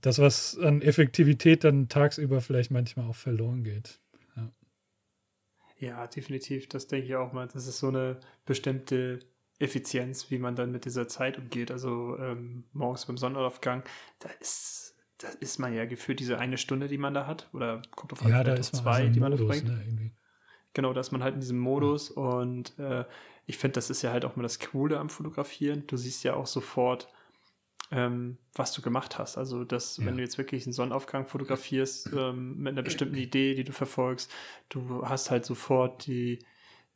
Das, was an Effektivität dann tagsüber vielleicht manchmal auch verloren geht. Ja, definitiv. Das denke ich auch mal. Das ist so eine bestimmte Effizienz, wie man dann mit dieser Zeit umgeht. Also ähm, morgens beim Sonnenaufgang, da ist, da ist man ja gefühlt diese eine Stunde, die man da hat. Oder kommt auf Ja, da ist zwei, also die man da verbringt. ne. Genau, da ist man halt in diesem Modus und äh, ich finde, das ist ja halt auch mal das Coole am Fotografieren. Du siehst ja auch sofort, ähm, was du gemacht hast. Also, dass, Ja. wenn du jetzt wirklich einen Sonnenaufgang fotografierst ähm, mit einer bestimmten [CLEARS THROAT] Idee, die du verfolgst, du hast halt sofort die,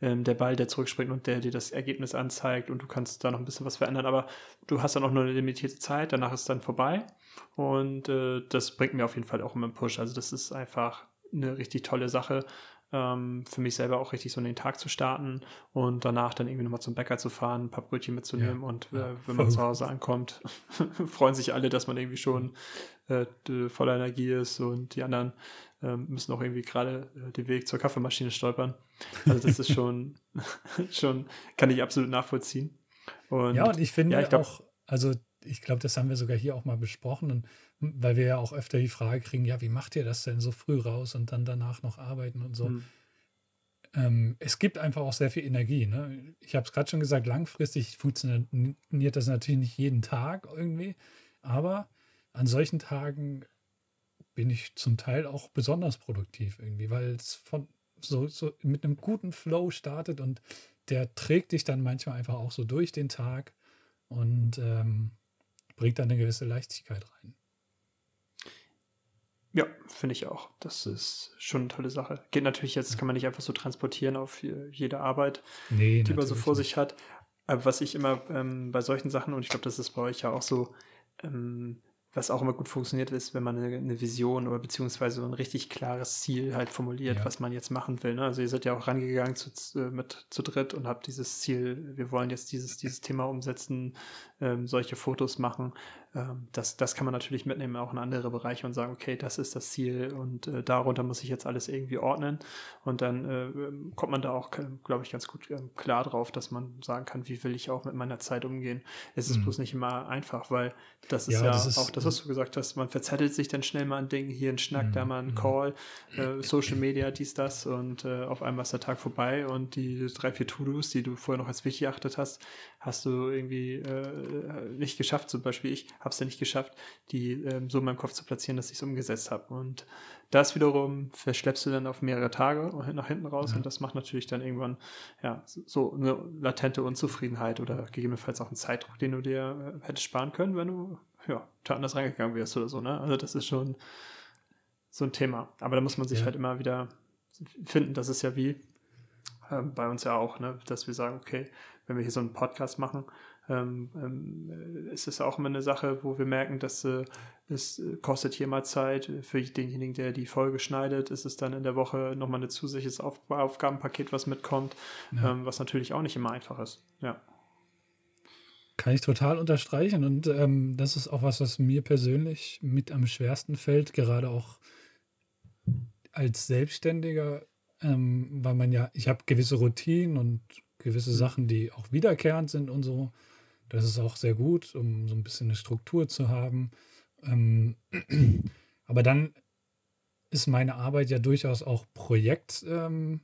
ähm, der Ball, der zurückspringt und der dir das Ergebnis anzeigt und du kannst da noch ein bisschen was verändern, aber du hast dann auch nur eine limitierte Zeit, danach ist es dann vorbei und äh, das bringt mir auf jeden Fall auch immer einen Push. Also, das ist einfach eine richtig tolle Sache ähm, für mich selber auch richtig so in den Tag zu starten und danach dann irgendwie nochmal zum Bäcker zu fahren, ein paar Brötchen mitzunehmen Ja, und ja, äh, wenn man zu. [LAUGHS] Hause ankommt, [LAUGHS] freuen sich alle, dass man irgendwie schon äh, voller Energie ist und die anderen ähm, müssen auch irgendwie gerade äh, den Weg zur Kaffeemaschine stolpern. Also das ist schon, [LAUGHS] schon, kann ich absolut nachvollziehen. Und, Ja, und ich finde ja, ich glaub- auch, also ich glaube, das haben wir sogar hier auch mal besprochen, und, weil wir ja auch öfter die Frage kriegen, ja, wie macht ihr das denn so früh raus und dann danach noch arbeiten und so. Hm, Ähm, es gibt einfach auch sehr viel Energie. Ne? Ich habe es gerade schon gesagt, langfristig funktioniert das natürlich nicht jeden Tag irgendwie, aber an solchen Tagen bin ich zum Teil auch besonders produktiv irgendwie, weil es von so, so mit einem guten Flow startet und der trägt dich dann manchmal einfach auch so durch den Tag und ähm, bringt dann eine gewisse Leichtigkeit rein. Ja, finde ich auch. Das ist schon eine tolle Sache. Geht natürlich jetzt, kann man nicht einfach so transportieren auf je- jede Arbeit, Nee, die man so vor nicht. sich hat. Aber was ich immer ähm, bei solchen Sachen, und ich glaube, das ist bei euch ja auch so, ähm, was auch immer gut funktioniert, ist, wenn man eine, eine Vision oder beziehungsweise ein richtig klares Ziel halt formuliert, Ja. was man jetzt machen will. Ne? Also ihr seid ja auch rangegangen zu, äh, mit zu dritt und habt dieses Ziel, wir wollen jetzt dieses, dieses Thema umsetzen, ähm, solche Fotos machen. Ähm, das, das kann man natürlich mitnehmen, auch in andere Bereiche und sagen, okay, das ist das Ziel und äh, darunter muss ich jetzt alles irgendwie ordnen. Und dann äh, ähm, kommt man da auch, glaube ich, ganz gut äh, klar drauf, dass man sagen kann, wie will ich auch mit meiner Zeit umgehen. Es ist mhm. bloß nicht immer einfach, weil das ist ja, ja das ist, auch das, was du gesagt hast, man verzettelt sich dann schnell mal ein Ding, hier ein Schnack, mhm. da mal ein mhm. Call, äh, Social Media, dies, das und äh, auf einmal ist der Tag vorbei und die drei, vier To-Dos, die du vorher noch als wichtig erachtet hast, hast du irgendwie äh, nicht geschafft. Zum Beispiel ich habe es ja nicht geschafft, die ähm, so in meinem Kopf zu platzieren, dass ich es umgesetzt habe. Und das wiederum verschleppst du dann auf mehrere Tage nach hinten raus ja. und das macht natürlich dann irgendwann ja so eine latente Unzufriedenheit oder gegebenenfalls auch einen Zeitdruck, den du dir äh, hättest sparen können, wenn du ja da anders reingegangen wärst oder so. Ne? Also das ist schon so ein Thema. Aber da muss man sich ja. halt immer wieder finden. Das ist ja wie äh, bei uns ja auch, ne? dass wir sagen, okay, wenn wir hier so einen Podcast machen, ähm, ähm, ist es auch immer eine Sache, wo wir merken, dass äh, es kostet hier mal Zeit. Für denjenigen, der die Folge schneidet, ist es dann in der Woche nochmal ein zusätzliches Auf Aufgabenpaket, was mitkommt, ja. ähm, was natürlich auch nicht immer einfach ist. Ja. Kann ich total unterstreichen und ähm, das ist auch was, was mir persönlich mit am schwersten fällt, gerade auch als Selbstständiger, ähm, weil man ja, ich habe gewisse Routinen und gewisse. Sachen, die auch wiederkehrend sind und so. Das ist auch sehr gut, um so ein bisschen eine Struktur zu haben. Ähm, [CLEARS THROAT] aber dann ist meine Arbeit ja durchaus auch Projekt, ähm,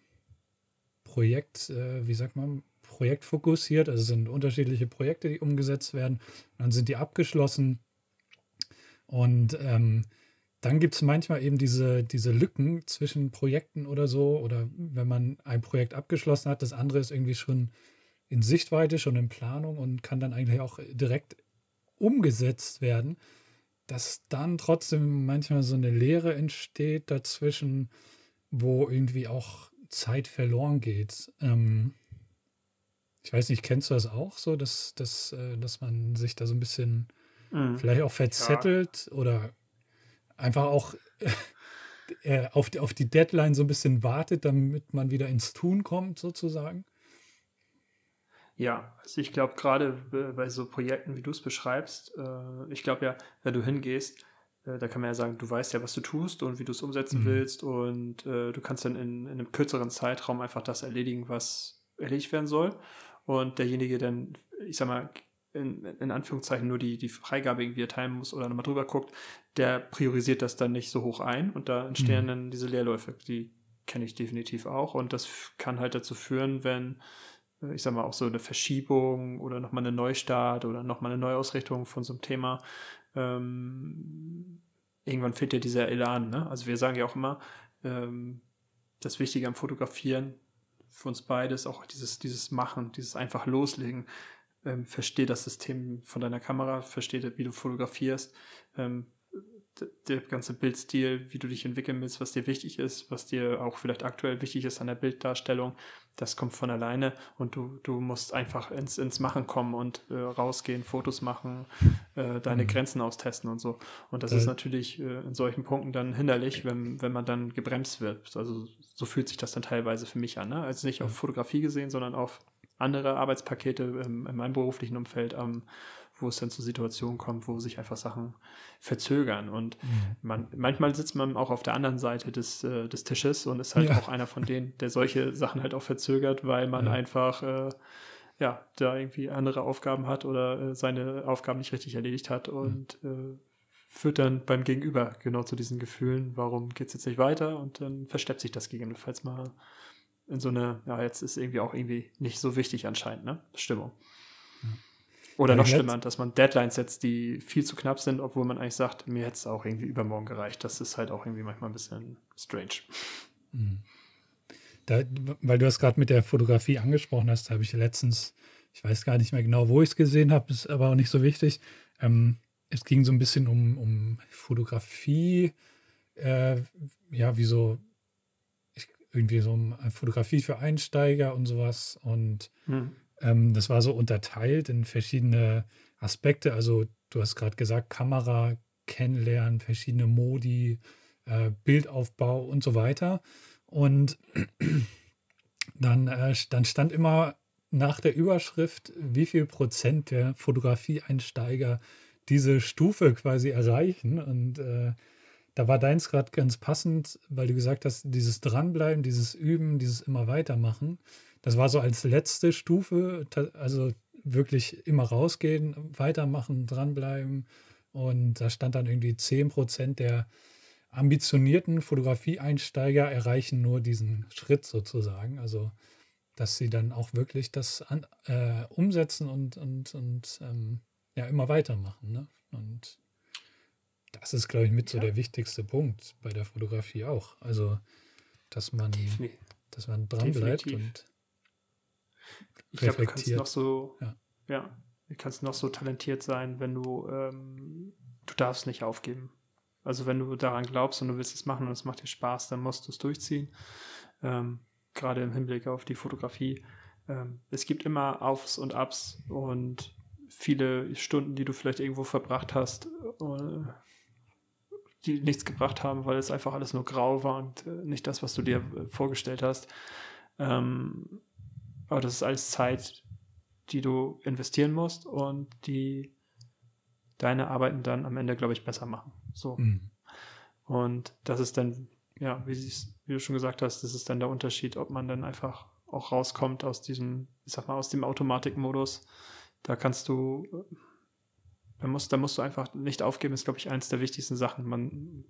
Projekt, äh, wie sagt man, projektfokussiert. Also es sind unterschiedliche Projekte, die umgesetzt werden. Dann sind die abgeschlossen. Und ähm, dann gibt es manchmal eben diese, diese Lücken zwischen Projekten oder so. Oder wenn man ein Projekt abgeschlossen hat, das andere ist irgendwie schon in Sichtweite, schon in Planung und kann dann eigentlich auch direkt umgesetzt werden, dass dann trotzdem manchmal so eine Leere entsteht dazwischen, wo irgendwie auch Zeit verloren geht. Ähm, ich weiß nicht, kennst du das auch so, dass, dass, äh, dass man sich da so ein bisschen mhm. vielleicht auch verzettelt ja. oder einfach auch [LAUGHS] äh, auf, die, auf die Deadline so ein bisschen wartet, damit man wieder ins Tun kommt, sozusagen? Ja, also ich glaube gerade bei so Projekten, wie du es beschreibst, äh, ich glaube ja, wenn du hingehst, äh, da kann man ja sagen, du weißt ja, was du tust und wie du es umsetzen mhm. willst und äh, du kannst dann in, in, einem kürzeren Zeitraum einfach das erledigen, was erledigt werden soll. Und derjenige dann, ich sag mal, in, in Anführungszeichen nur die, die Freigabe irgendwie erteilen muss oder nochmal drüber guckt, der priorisiert das dann nicht so hoch ein und da entstehen mhm. dann diese Leerläufe. Die kenne ich definitiv auch und das kann halt dazu führen, wenn äh, ich sag mal, auch so eine Verschiebung oder nochmal eine Neustart oder nochmal eine Neuausrichtung von so einem Thema. Ähm, irgendwann fehlt dir dieser Elan. Ne? Also wir sagen ja auch immer, ähm, das Wichtige am Fotografieren für uns beide ist auch dieses, dieses Machen, dieses einfach loslegen. Ähm, versteh das System von deiner Kamera, versteh, wie du fotografierst, ähm, der ganze Bildstil, wie du dich entwickeln willst, was dir wichtig ist, was dir auch vielleicht aktuell wichtig ist an der Bilddarstellung, das kommt von alleine und du, du musst einfach ins, ins Machen kommen und äh, rausgehen, Fotos machen, äh, deine mhm. Grenzen austesten und so. Und das äh. ist natürlich äh, in solchen Punkten dann hinderlich, wenn, wenn man dann gebremst wird. Also so fühlt sich das dann teilweise für mich an. Ne? Also nicht auf Fotografie gesehen, sondern auf andere Arbeitspakete im, in meinem beruflichen Umfeld am wo es dann zu Situationen kommt, wo sich einfach Sachen verzögern. Und mhm. man, manchmal sitzt man auch auf der anderen Seite des, äh, des Tisches und ist halt ja. auch einer von denen, der solche Sachen halt auch verzögert, weil man ja. einfach äh, ja, da irgendwie andere Aufgaben hat oder äh, seine Aufgaben nicht richtig erledigt hat und mhm. führt dann beim Gegenüber genau zu diesen Gefühlen, warum geht es jetzt nicht weiter und dann versteppt sich das gegebenenfalls mal in so eine, ja, jetzt ist irgendwie auch irgendwie nicht so wichtig anscheinend, ne? Stimmung. Oder noch schlimmer, dass man Deadlines setzt, die viel zu knapp sind, obwohl man eigentlich sagt, mir hätte es auch irgendwie übermorgen gereicht. Das ist halt auch irgendwie manchmal ein bisschen strange. Mhm. Da, weil du das gerade mit der Fotografie angesprochen hast, habe ich letztens, ich weiß gar nicht mehr genau, wo ich es gesehen habe, ist aber auch nicht so wichtig. Ähm, es ging so ein bisschen um, um Fotografie, äh, ja, wie so, irgendwie so um Fotografie für Einsteiger und sowas. Und hm. Ähm, das war so unterteilt in verschiedene Aspekte. Also du hast gerade gesagt, Kamera kennenlernen, verschiedene Modi, äh, Bildaufbau und so weiter. Und [CLEARS THROAT] dann, äh, dann stand immer nach der Überschrift, wie viel Prozent der Fotografieeinsteiger diese Stufe quasi erreichen. Und äh, da war deins gerade ganz passend, weil du gesagt hast, dieses Dranbleiben, dieses Üben, dieses immer weitermachen. Das war so als letzte Stufe, also wirklich immer rausgehen, weitermachen, dranbleiben. Und da stand dann irgendwie 10 Prozent der ambitionierten Fotografieeinsteiger erreichen nur diesen Schritt sozusagen. Also dass sie dann auch wirklich das an, äh, umsetzen und, und, und ähm, ja, immer weitermachen. Ne? Und das ist, glaube ich, mit so der wichtigste Punkt bei der Fotografie auch. Also, dass man, dass man dran bleibt und ich glaube, du kannst noch so, ja. ja, du kannst noch so talentiert sein, wenn du, ähm, du darfst nicht aufgeben. Also wenn du daran glaubst und du willst es machen und es macht dir Spaß, dann musst du es durchziehen. Ähm, gerade im Hinblick auf die Fotografie. Ähm, es gibt immer Aufs und Abs und viele Stunden, die du vielleicht irgendwo verbracht hast, äh, die nichts gebracht haben, weil es einfach alles nur grau war und äh, nicht das, was du dir äh, vorgestellt hast. Ähm, aber das ist alles Zeit, die du investieren musst und die deine Arbeiten dann am Ende, glaube ich, besser machen. So. Mhm. Und das ist dann ja, wie, wie, du schon gesagt hast, das ist dann der Unterschied, ob man dann einfach auch rauskommt aus diesem, ich sag mal, aus dem Automatikmodus. Da kannst du, da musst, da musst du einfach nicht aufgeben, ist, glaube ich, eins der wichtigsten Sachen. Man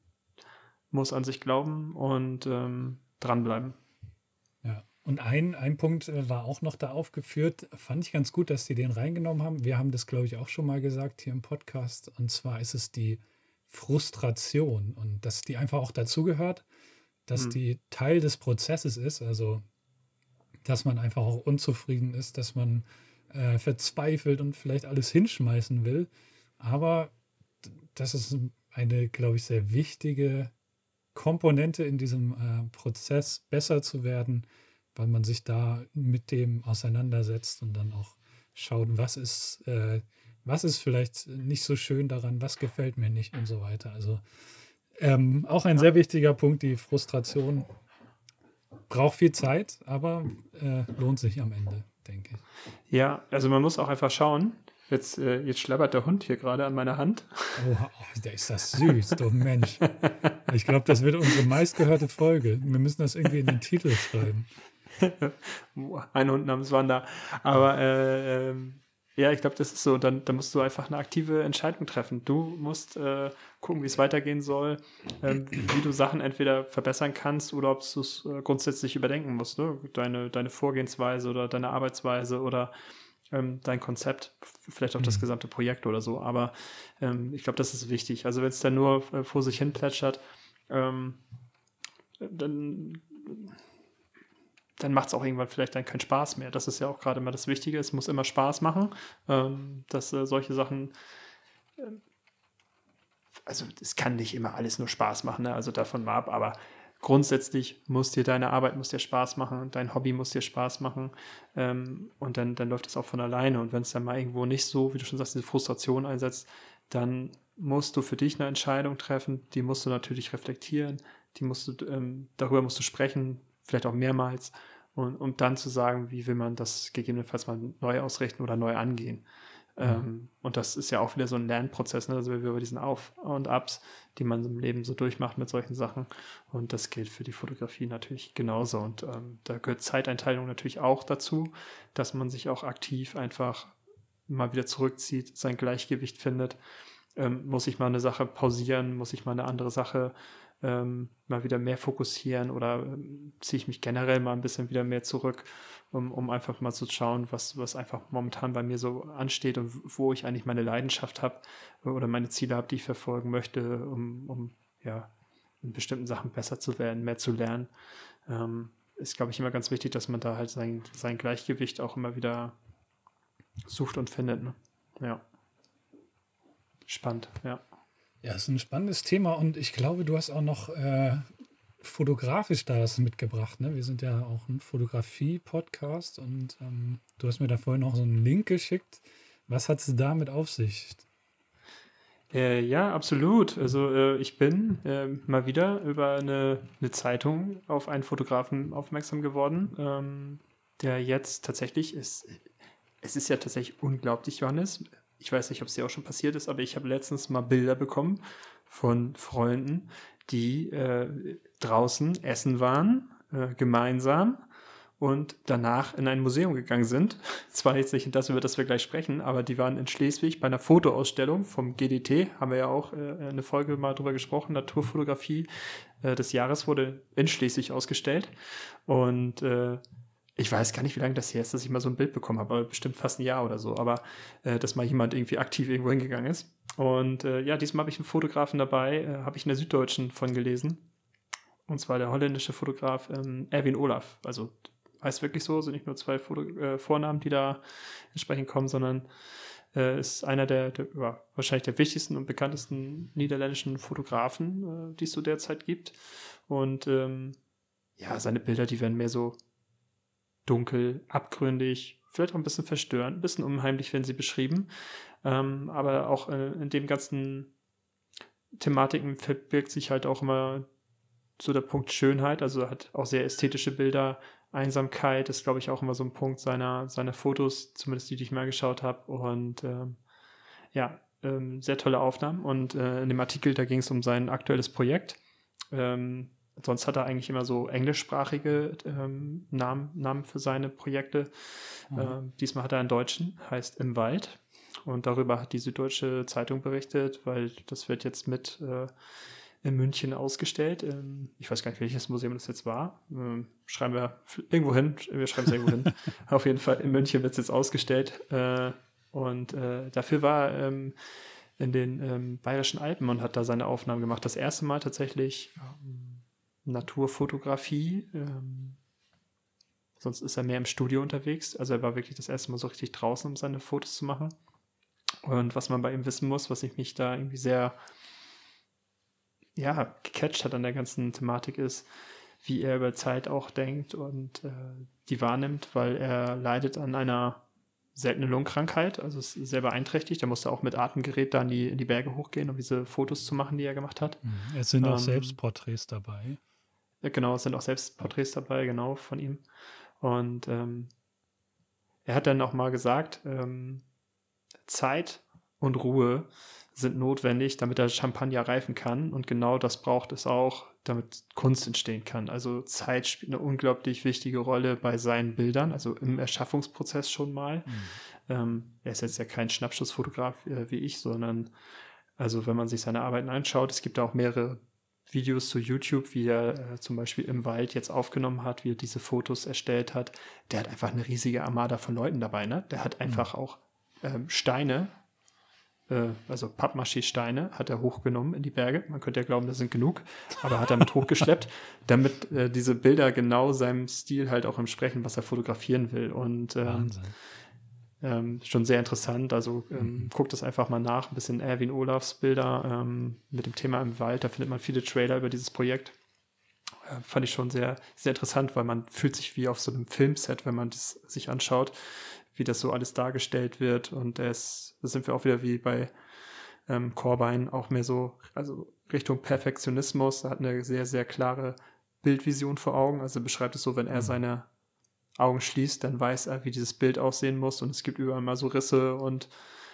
muss an sich glauben und ähm, dranbleiben. Ja, und ein, ein Punkt äh, war auch noch da aufgeführt, fand ich ganz gut, dass die den reingenommen haben. Wir haben das, glaube ich, auch schon mal gesagt hier im Podcast. Und zwar ist es die Frustration und dass die einfach auch dazugehört dass mhm. die Teil des Prozesses ist, also dass man einfach auch unzufrieden ist, dass man äh, verzweifelt und vielleicht alles hinschmeißen will. Aber das ist eine, glaube ich, sehr wichtige Komponente in diesem äh, Prozess, besser zu werden, weil man sich da mit dem auseinandersetzt und dann auch schaut, was ist, äh, was ist vielleicht nicht so schön daran, was gefällt mir nicht und so weiter. Also ähm, auch ein sehr wichtiger Punkt, die Frustration braucht viel Zeit, aber äh, lohnt sich am Ende, denke ich. Ja, also man muss auch einfach schauen. Jetzt, äh, jetzt schlabbert der Hund hier gerade an meiner Hand. Oh, oh der ist das süß, du Mensch. Ich glaube, das wird unsere meistgehörte Folge. Wir müssen das irgendwie in den Titel schreiben. Ein Hund namens Wanda. Aber äh, ähm, ja, ich glaube, das ist so. Dann, dann musst du einfach eine aktive Entscheidung treffen. Du musst äh, gucken, wie es weitergehen soll, ähm, wie du Sachen entweder verbessern kannst oder ob du es äh, grundsätzlich überdenken musst. Ne? Deine, deine Vorgehensweise oder deine Arbeitsweise oder ähm, dein Konzept, vielleicht auch mhm. das gesamte Projekt oder so. Aber ähm, ich glaube, das ist wichtig. Also wenn es dann nur äh, vor sich hin plätschert, ähm, dann dann macht es auch irgendwann vielleicht dann keinen Spaß mehr. Das ist ja auch gerade mal das Wichtige. Es muss immer Spaß machen, ähm, dass äh, solche Sachen. Äh, also es kann nicht immer alles nur Spaß machen, ne? also davon mal ab, aber grundsätzlich muss dir deine Arbeit muss dir Spaß machen, dein Hobby muss dir Spaß machen ähm, und dann, dann läuft es auch von alleine. Und wenn es dann mal irgendwo nicht so, wie du schon sagst, diese Frustration einsetzt, dann musst du für dich eine Entscheidung treffen, die musst du natürlich reflektieren, die musst du, ähm, darüber musst du sprechen, vielleicht auch mehrmals, und, um dann zu sagen, wie will man das gegebenenfalls mal neu ausrichten oder neu angehen. Mhm. Ähm, und das ist ja auch wieder so ein Lernprozess, ne? also wir über diesen Auf- und Abs, die man im Leben so durchmacht mit solchen Sachen. Und das gilt für die Fotografie natürlich genauso. Und ähm, da gehört Zeiteinteilung natürlich auch dazu, dass man sich auch aktiv einfach mal wieder zurückzieht, sein Gleichgewicht findet. Ähm, muss ich mal eine Sache pausieren, muss ich mal eine andere Sache ähm, mal wieder mehr fokussieren oder ähm, ziehe ich mich generell mal ein bisschen wieder mehr zurück, um, um einfach mal zu schauen, was, was einfach momentan bei mir so ansteht und wo ich eigentlich meine Leidenschaft habe oder meine Ziele habe, die ich verfolgen möchte, um, um ja, in bestimmten Sachen besser zu werden, mehr zu lernen. Ähm, ist, glaube ich, immer ganz wichtig, dass man da halt sein, sein Gleichgewicht auch immer wieder sucht und findet. Ne? Ja. Spannend, ja. Ja, ist ein spannendes Thema und ich glaube, du hast auch noch äh, fotografisch da was mitgebracht. Ne? Wir sind ja auch ein Fotografie-Podcast und ähm, du hast mir da vorhin noch so einen Link geschickt. Was hat es damit auf sich? Äh, ja, absolut. Also äh, ich bin äh, mal wieder über eine, eine, Zeitung auf einen Fotografen aufmerksam geworden. Ähm, der jetzt tatsächlich ist, es ist ja tatsächlich unglaublich, Johannes. Ich weiß nicht, ob es dir auch schon passiert ist, aber ich habe letztens mal Bilder bekommen von Freunden, die äh, draußen essen waren, äh, gemeinsam und danach in ein Museum gegangen sind. [LAUGHS] Zwar jetzt nicht das, über das wir gleich sprechen, aber die waren in Schleswig bei einer Fotoausstellung vom GDT, haben wir ja auch äh, eine Folge mal drüber gesprochen, Naturfotografie äh, des Jahres wurde in Schleswig ausgestellt. Und äh, ich weiß gar nicht, wie lange das her ist, dass ich mal so ein Bild bekommen habe, aber bestimmt fast ein Jahr oder so, aber äh, dass mal jemand irgendwie aktiv irgendwo hingegangen ist. Und äh, ja, diesmal habe ich einen Fotografen dabei, äh, habe ich in der Süddeutschen von gelesen. Und zwar der holländische Fotograf ähm, Erwin Olaf. Also heißt wirklich so, sind nicht nur zwei Foto äh, Vornamen, die da entsprechend kommen, sondern äh, ist einer der, der ja, wahrscheinlich der wichtigsten und bekanntesten niederländischen Fotografen, äh, die es so derzeit gibt. Und ähm, ja, seine Bilder, die werden mehr so dunkel, abgründig, vielleicht auch ein bisschen verstörend, ein bisschen unheimlich, wenn sie beschrieben. Ähm, aber auch äh, in dem ganzen Thematiken verbirgt sich halt auch immer so der Punkt Schönheit, also hat auch sehr ästhetische Bilder, Einsamkeit ist, glaube ich, auch immer so ein Punkt seiner, seiner Fotos, zumindest die, die ich mal geschaut habe. Und ähm, ja, ähm, sehr tolle Aufnahmen. Und äh, in dem Artikel, da ging es um sein aktuelles Projekt. Ähm, sonst hat er eigentlich immer so englischsprachige ähm, Namen, Namen für seine Projekte. Mhm. Ähm, diesmal hat er einen deutschen, heißt Im Wald. Und darüber hat die Süddeutsche Zeitung berichtet, weil das wird jetzt mit äh, in München ausgestellt. Ähm, ich weiß gar nicht, welches Museum das jetzt war. Ähm, schreiben wir irgendwo hin. Wir schreiben es irgendwo hin. [LAUGHS] Auf jeden Fall in München wird es jetzt ausgestellt. Äh, und äh, dafür war er ähm, in den Bayerischen Alpen und hat da seine Aufnahmen gemacht. Das erste Mal tatsächlich Naturfotografie. sonst ist er mehr im Studio unterwegs. Also er war wirklich das erste Mal so richtig draußen, um seine Fotos zu machen. Und was man bei ihm wissen muss, was ich mich da irgendwie sehr ja, gecatcht hat an der ganzen Thematik ist, wie er über Zeit auch denkt und äh, die wahrnimmt, weil er leidet an einer seltenen Lungenkrankheit, also ist sehr beeinträchtigt. Er musste auch mit Atemgerät da in die, in die Berge hochgehen, um diese Fotos zu machen, die er gemacht hat. Mhm. Es sind ähm, auch Selbstporträts dabei. Genau, es sind auch Selbstporträts dabei, genau, von ihm. Und ähm, er hat dann auch mal gesagt, ähm, Zeit und Ruhe sind notwendig, damit der Champagner reifen kann. Und genau das braucht es auch, damit Kunst entstehen kann. Also Zeit spielt eine unglaublich wichtige Rolle bei seinen Bildern, also im Erschaffungsprozess schon mal. Mhm. Ähm, er ist jetzt ja kein Schnappschussfotograf äh, wie ich, sondern also wenn man sich seine Arbeiten anschaut, es gibt da auch mehrere Videos zu YouTube, wie er äh, zum Beispiel im Wald jetzt aufgenommen hat, wie er diese Fotos erstellt hat. Der hat einfach eine riesige Armada von Leuten dabei, ne? Der hat mhm. einfach mhm. auch ähm, Steine äh, also Pappmaché-Steine hat er hochgenommen in die Berge. Man könnte ja glauben, das sind genug, aber hat er mit [LAUGHS] hochgeschleppt, damit äh, diese Bilder genau seinem Stil halt auch entsprechen, was er fotografieren will. Und ähm, ähm, schon sehr interessant. Also ähm, mhm. guckt das einfach mal nach. Ein bisschen Erwin Olafs Bilder ähm, mit dem Thema im Wald. Da findet man viele Trailer über dieses Projekt. Äh, fand ich schon sehr, sehr interessant, weil man fühlt sich wie auf so einem Filmset, wenn man das sich anschaut wie das so alles dargestellt wird. Und es, da sind wir auch wieder wie bei ähm, Corbijn auch mehr so, also Richtung Perfektionismus, er hat eine sehr, sehr klare Bildvision vor Augen. Also beschreibt es so, wenn er mhm. seine Augen schließt, dann weiß er, wie dieses Bild aussehen muss. Und es gibt überall mal so Risse und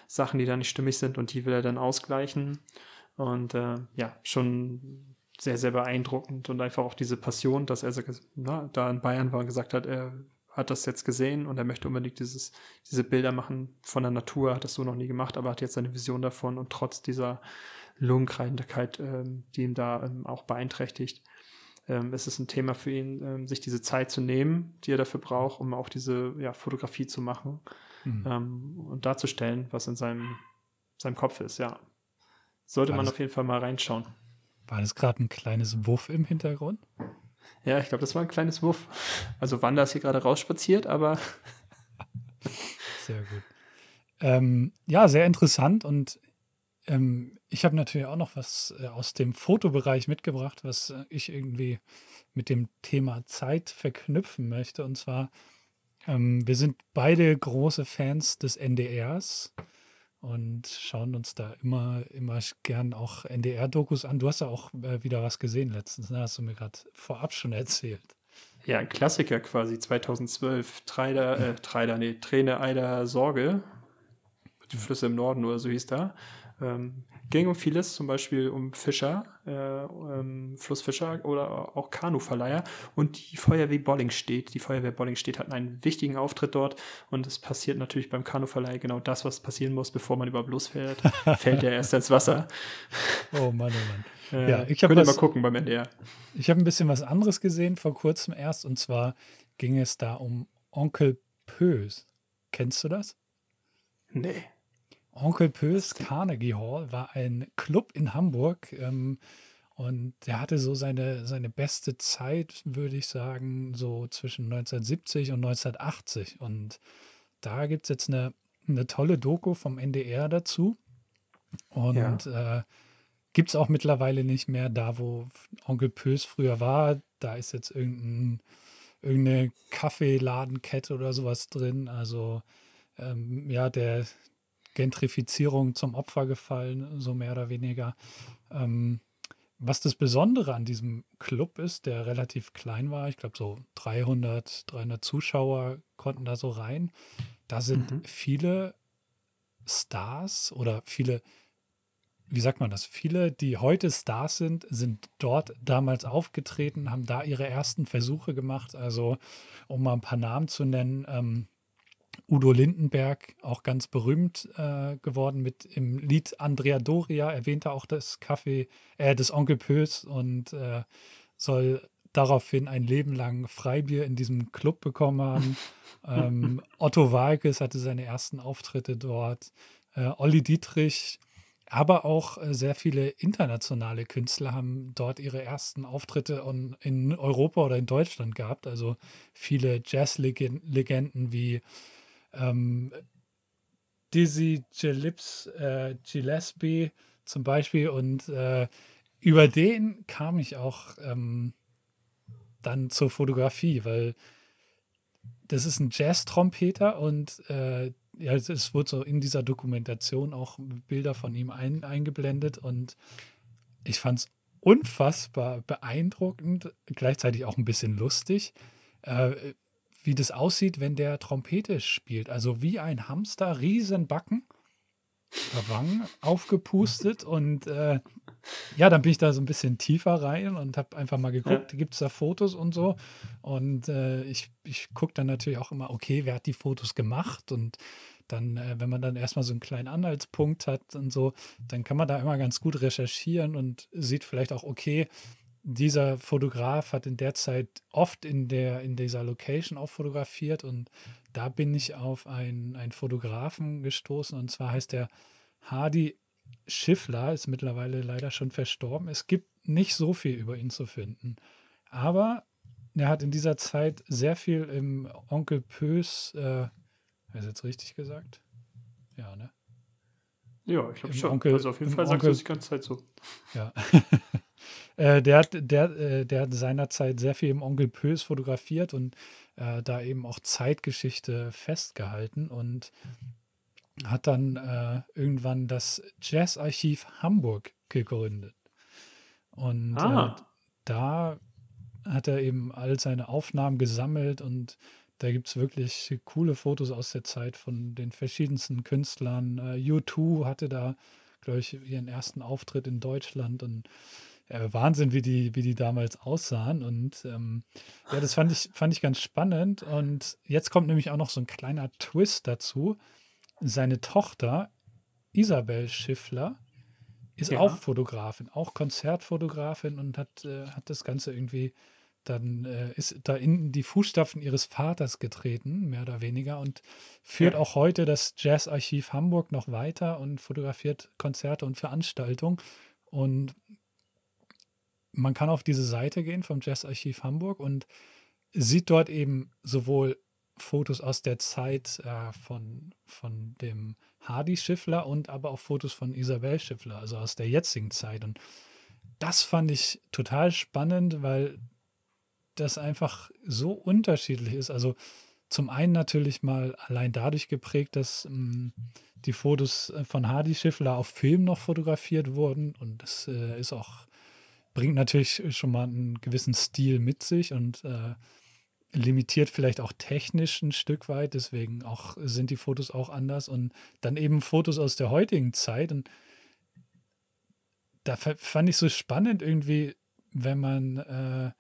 Sachen, die da nicht stimmig sind und die will er dann ausgleichen. Und äh, ja, schon sehr, sehr beeindruckend und einfach auch diese Passion, dass er na, da in Bayern war und gesagt hat, er hat das jetzt gesehen und er möchte unbedingt dieses, diese Bilder machen von der Natur, hat das so noch nie gemacht, aber hat jetzt eine Vision davon und trotz dieser Lungenkrankheit, ähm, die ihn da ähm, auch beeinträchtigt, ähm, ist es ein Thema für ihn, ähm, sich diese Zeit zu nehmen, die er dafür braucht, um auch diese ja, Fotografie zu machen mhm. Ähm, und darzustellen, was in seinem, seinem Kopf ist, ja. Sollte war man das, auf jeden Fall mal reinschauen. War das gerade ein kleines Wuff im Hintergrund? Ja, ich glaube, das war ein kleines Wuff. Also Wanda ist hier gerade rausspaziert, aber. [LAUGHS] Sehr gut. Ähm, ja, sehr interessant und ähm, ich habe natürlich auch noch was äh, aus dem Fotobereich mitgebracht, was äh, ich irgendwie mit dem Thema Zeit verknüpfen möchte. Und zwar, ähm, wir sind beide große Fans des NDRs und schauen uns da immer, immer gern auch NDR-Dokus an. Du hast ja auch äh, wieder was gesehen letztens, ne? hast du mir gerade vorab schon erzählt. Ja, ein Klassiker quasi, 2012. Treider, äh, Treider, nee, Träne Eider Sorge. Die Flüsse im Norden oder so hieß da. Ähm, ging um vieles, zum Beispiel um Fischer, äh, ähm, Flussfischer oder auch Kanuverleiher. Und die Feuerwehr Bollingstedt, die Feuerwehr Bollingstedt hatten einen wichtigen Auftritt dort. Und es passiert natürlich beim Kanuverleih genau das, was passieren muss, bevor man überhaupt losfährt. [LAUGHS] Fällt er erst ins Wasser. Oh Mann, oh Mann. Äh, ja, ich habe mal gucken beim NDR. Ich habe ein bisschen was anderes gesehen vor kurzem erst. Und zwar ging es da um Onkel Pös. Kennst du das? Nee. Onkel Pös Carnegie Hall war ein Club in Hamburg ähm, und der hatte so seine, seine beste Zeit, würde ich sagen, so zwischen 1970 und 1980. Und da gibt es jetzt eine, eine tolle Doku vom NDR dazu. Und ja. äh, gibt es auch mittlerweile nicht mehr da, wo Onkel Pös früher war. Da ist jetzt irgendein, irgendeine Kaffeeladenkette oder sowas drin. Also ähm, ja, der, Gentrifizierung zum Opfer gefallen, so mehr oder weniger. Ähm, was das Besondere an diesem Club ist, der relativ klein war, ich glaube so 300, 300 Zuschauer konnten da so rein. Da sind mhm. viele Stars oder viele, wie sagt man das, viele, die heute Stars sind, sind dort damals aufgetreten, haben da ihre ersten Versuche gemacht. Also, um mal ein paar Namen zu nennen, ähm, Udo Lindenberg auch ganz berühmt äh, geworden mit im Lied Andrea Doria, erwähnte auch das Kaffee, äh, des Onkel Pös und äh, soll daraufhin ein Leben lang Freibier in diesem Club bekommen haben. [LAUGHS] ähm, Otto Walkes hatte seine ersten Auftritte dort. Äh, Olli Dietrich, aber auch äh, sehr viele internationale Künstler haben dort ihre ersten Auftritte in Europa oder in Deutschland gehabt. Also viele Jazz-Legenden wie ähm, Dizzy Gillips, äh, Gillespie zum Beispiel und äh, über den kam ich auch ähm, dann zur Fotografie, weil das ist ein Jazz-Trompeter und äh, ja, es wurde so in dieser Dokumentation auch Bilder von ihm ein, eingeblendet und ich fand es unfassbar beeindruckend, gleichzeitig auch ein bisschen lustig, äh, wie das aussieht, wenn der Trompete spielt. Also wie ein Hamster, Riesenbacken, Wangen aufgepustet und äh, ja, dann bin ich da so ein bisschen tiefer rein und habe einfach mal geguckt, ja. gibt es da Fotos und so. Und äh, ich, ich gucke dann natürlich auch immer, okay, wer hat die Fotos gemacht? Und dann, äh, wenn man dann erstmal so einen kleinen Anhaltspunkt hat und so, dann kann man da immer ganz gut recherchieren und sieht vielleicht auch, okay, dieser Fotograf hat in der Zeit oft in, der, in dieser Location auch fotografiert und da bin ich auf einen, einen Fotografen gestoßen und zwar heißt der Hardy Schiffler, ist mittlerweile leider schon verstorben. Es gibt nicht so viel über ihn zu finden, aber er hat in dieser Zeit sehr viel im Onkel Pös, äh, ist jetzt richtig gesagt? Ja, ne? Ja, ich glaube schon. Onkel, also auf jeden Fall sagst du es die ganze Zeit so. Ja. [LAUGHS] Äh, der, hat, der, äh, der hat seinerzeit sehr viel im Onkel Pös fotografiert und äh, da eben auch Zeitgeschichte festgehalten und hat dann äh, irgendwann das Jazzarchiv Hamburg gegründet. Und ah. da hat er eben all seine Aufnahmen gesammelt und da gibt es wirklich coole Fotos aus der Zeit von den verschiedensten Künstlern. Äh, U2 hatte da, glaube ich, ihren ersten Auftritt in Deutschland und äh, Wahnsinn, wie die, wie die damals aussahen. Und ähm, ja, das fand ich, fand ich ganz spannend. Und jetzt kommt nämlich auch noch so ein kleiner Twist dazu. Seine Tochter, Isabel Schiffler, ist ja. auch Fotografin, auch Konzertfotografin und hat, äh, hat das Ganze irgendwie dann äh, ist da in die Fußstapfen ihres Vaters getreten, mehr oder weniger, und führt ja. auch heute das Jazzarchiv Hamburg noch weiter und fotografiert Konzerte und Veranstaltungen. Und man kann auf diese Seite gehen vom Jazzarchiv Hamburg und sieht dort eben sowohl Fotos aus der Zeit äh, von, von dem Hardy Schiffler und aber auch Fotos von Isabel Schiffler, also aus der jetzigen Zeit. Und das fand ich total spannend, weil das einfach so unterschiedlich ist. Also zum einen natürlich mal allein dadurch geprägt, dass mh, mm, die Fotos von Hardy Schiffler auf Film noch fotografiert wurden und das äh, ist auch bringt natürlich schon mal einen gewissen Stil mit sich und äh, limitiert vielleicht auch technisch ein Stück weit. Deswegen auch sind die Fotos auch anders und dann eben Fotos aus der heutigen Zeit. Und da fand ich so spannend irgendwie, wenn man äh,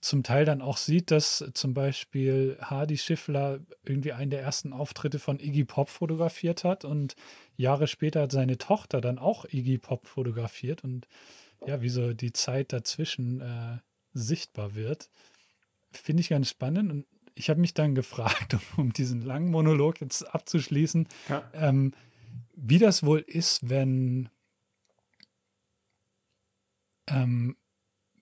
zum Teil dann auch sieht, dass zum Beispiel Hardy Schiffler irgendwie einen der ersten Auftritte von Iggy Pop fotografiert hat und Jahre später hat seine Tochter dann auch Iggy Pop fotografiert und ja, wie so die Zeit dazwischen äh, sichtbar wird, finde ich ganz spannend und ich habe mich dann [LAUGHS] gefragt, um diesen langen Monolog jetzt abzuschließen, ja. ähm, wie das wohl ist, wenn, ähm,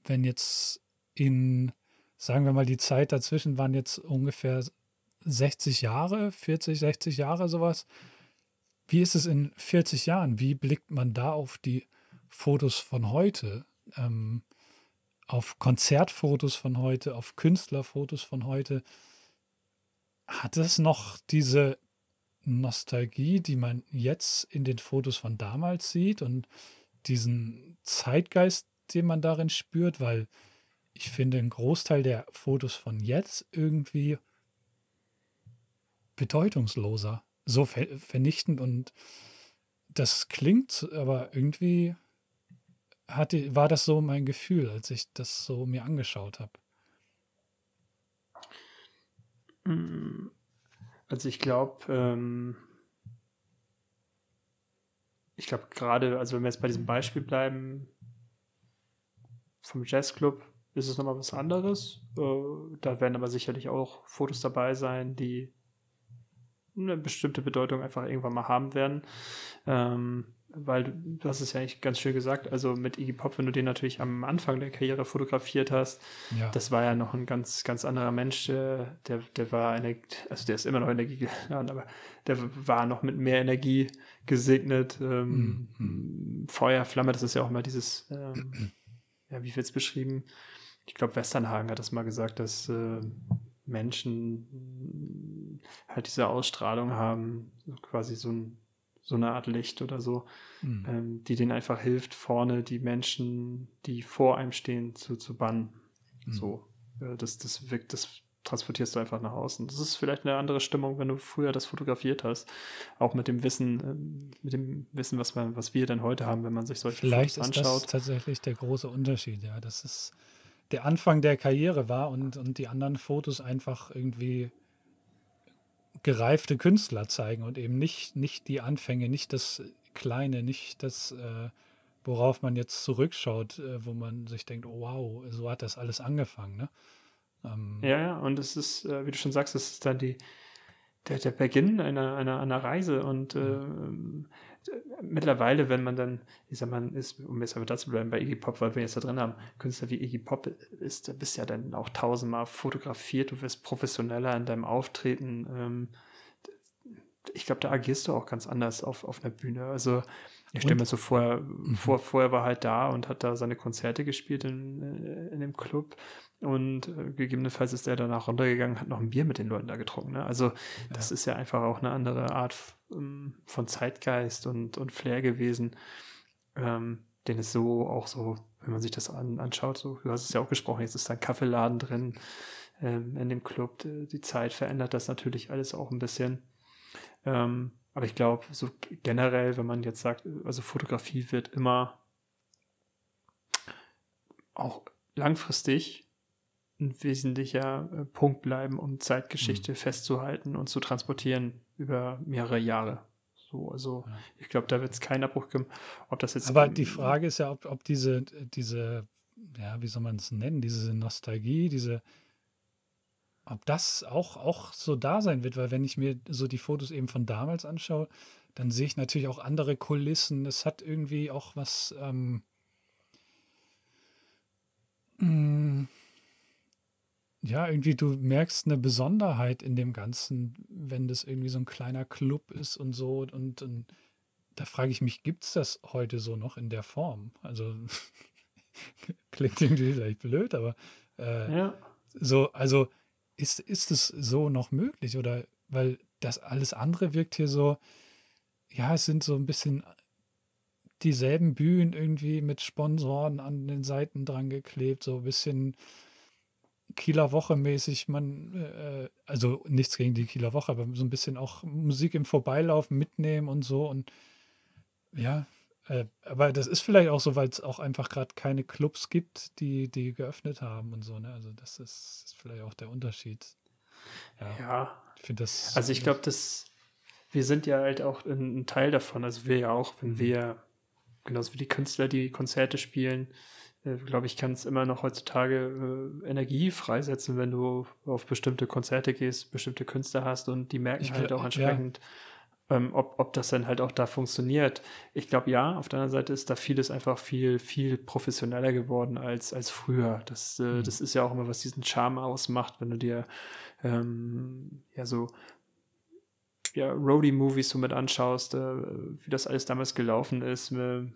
wenn jetzt in, sagen wir mal, die Zeit dazwischen waren jetzt ungefähr 60 Jahre, 40, 60 Jahre sowas. Wie ist es in 40 Jahren? Wie blickt man da auf die Fotos von heute? Ähm, auf Konzertfotos von heute, auf Künstlerfotos von heute? Hat es noch diese Nostalgie, die man jetzt in den Fotos von damals sieht und diesen Zeitgeist, den man darin spürt, weil ich finde, ein Großteil der Fotos von jetzt irgendwie bedeutungsloser, so ver vernichtend und das klingt, aber irgendwie hatte, war das so mein Gefühl, als ich das so mir angeschaut habe. Also ich glaube, ähm, ich glaube gerade, also wenn wir jetzt bei diesem Beispiel bleiben vom Jazzclub, ist es nochmal was anderes. Äh, da werden aber sicherlich auch Fotos dabei sein, die eine bestimmte Bedeutung einfach irgendwann mal haben werden. Ähm, weil du, du hast es ja eigentlich ganz schön gesagt, also mit Iggy Pop, wenn du den natürlich am Anfang der Karriere fotografiert hast, ja. das war ja noch ein ganz, ganz anderer Mensch, der, der, der war, Energie, also der ist immer noch Energie aber der war noch mit mehr Energie gesegnet. Ähm, mhm. Feuer, Flamme, das ist ja auch immer dieses, ähm, ja, wie wird es beschrieben? ich glaube, Westernhagen hat das mal gesagt, dass äh, Menschen halt diese Ausstrahlung haben, quasi so, ein, so eine Art Licht oder so, mhm. ähm, die denen einfach hilft, vorne die Menschen, die vor einem stehen, zu, zu bannen. Mhm. So, äh, das, das wirkt, das transportierst du einfach nach außen. Das ist vielleicht eine andere Stimmung, wenn du früher das fotografiert hast. Auch mit dem Wissen, ähm, mit dem Wissen, was, man, was wir denn heute haben, wenn man sich solche vielleicht Fotos anschaut. Vielleicht ist das tatsächlich der große Unterschied, ja. Das ist der Anfang der Karriere war und, und die anderen Fotos einfach irgendwie gereifte Künstler zeigen und eben nicht, nicht die Anfänge, nicht das Kleine, nicht das, äh, worauf man jetzt zurückschaut, äh, wo man sich denkt, oh wow, so hat das alles angefangen. Ne? Ähm, ja, ja, und es ist, äh, wie du schon sagst, es ist dann die, der, der Beginn einer, einer, einer Reise und mhm. Mittlerweile, wenn man dann, ich sag mal, ist, um jetzt aber dazu bleiben bei Iggy Pop, weil wir jetzt da drin haben, Künstler wie Iggy Pop ist, da bist ja dann auch tausendmal fotografiert, du wirst professioneller in deinem Auftreten. Ähm, ich glaube, da agierst du auch ganz anders auf, auf einer Bühne. Also ich stelle mir so vor, mhm. vor, vorher war halt da und hat da seine Konzerte gespielt in, äh, in dem Club und äh, gegebenenfalls ist er danach runtergegangen, hat noch ein Bier mit den Leuten da getrunken. Ne? Also das ja. ist ja einfach auch eine andere Art ähm, von Zeitgeist und, und Flair gewesen, ähm, den es so auch so, wenn man sich das an, anschaut, so, du hast es ja auch gesprochen, jetzt ist da ein Kaffeeladen drin ähm, in dem Club. Die Zeit verändert das natürlich alles auch ein bisschen. Ähm, aber ich glaube, so generell, wenn man jetzt sagt, also Fotografie wird immer auch langfristig ein wesentlicher äh, Punkt bleiben, um Zeitgeschichte mhm. festzuhalten und zu transportieren über mehrere Jahre. So, also ja. ich glaube, da wird es keinen Abbruch geben. Ob das jetzt. Aber die Frage ist ja, ob, ob diese, diese, ja, wie soll man es nennen, diese Nostalgie, diese, ob das auch, auch so da sein wird, weil wenn ich mir so die Fotos eben von damals anschaue, dann sehe ich natürlich auch andere Kulissen. Es hat irgendwie auch was. Ähm, mm, ja, irgendwie du merkst eine Besonderheit in dem Ganzen, wenn das irgendwie so ein kleiner Club ist und so. Und, und da frage ich mich, gibt es das heute so noch in der Form? Also [LAUGHS] klingt irgendwie vielleicht blöd, aber äh, ja. so, also ist, ist es so noch möglich? Oder weil das alles andere wirkt hier so, ja, es sind so ein bisschen dieselben Bühnen irgendwie mit Sponsoren an den Seiten dran geklebt, so ein bisschen Kieler Woche mäßig. Man, äh, also nichts gegen die Kieler Woche, aber so ein bisschen auch Musik im Vorbeilaufen mitnehmen und so. Und ja, äh, aber das ist vielleicht auch so, weil es auch einfach gerade keine Clubs gibt, die, die geöffnet haben und so. Ne? Also das ist, ist vielleicht auch der Unterschied. Ja. ja. Ich finde das. Also ich glaube, dass wir sind ja halt auch ein, ein, Teil davon. Also wir ja auch, wenn mhm. wir, genauso wie die Künstler, die Konzerte spielen, äh, glaube ich, kann es immer noch heutzutage äh, Energie freisetzen, wenn du auf bestimmte Konzerte gehst, bestimmte Künstler hast und die merken ich halt auch entsprechend, ja ähm, ob, ob das dann halt auch da funktioniert. Ich glaube, ja, auf der anderen Seite ist da vieles einfach viel, viel professioneller geworden als, als früher. Das, äh, mhm. das ist ja auch immer, was diesen Charme ausmacht, wenn du dir ähm, ja so ja, Roadie-Movies so mit anschaust, äh, wie das alles damals gelaufen ist, mit,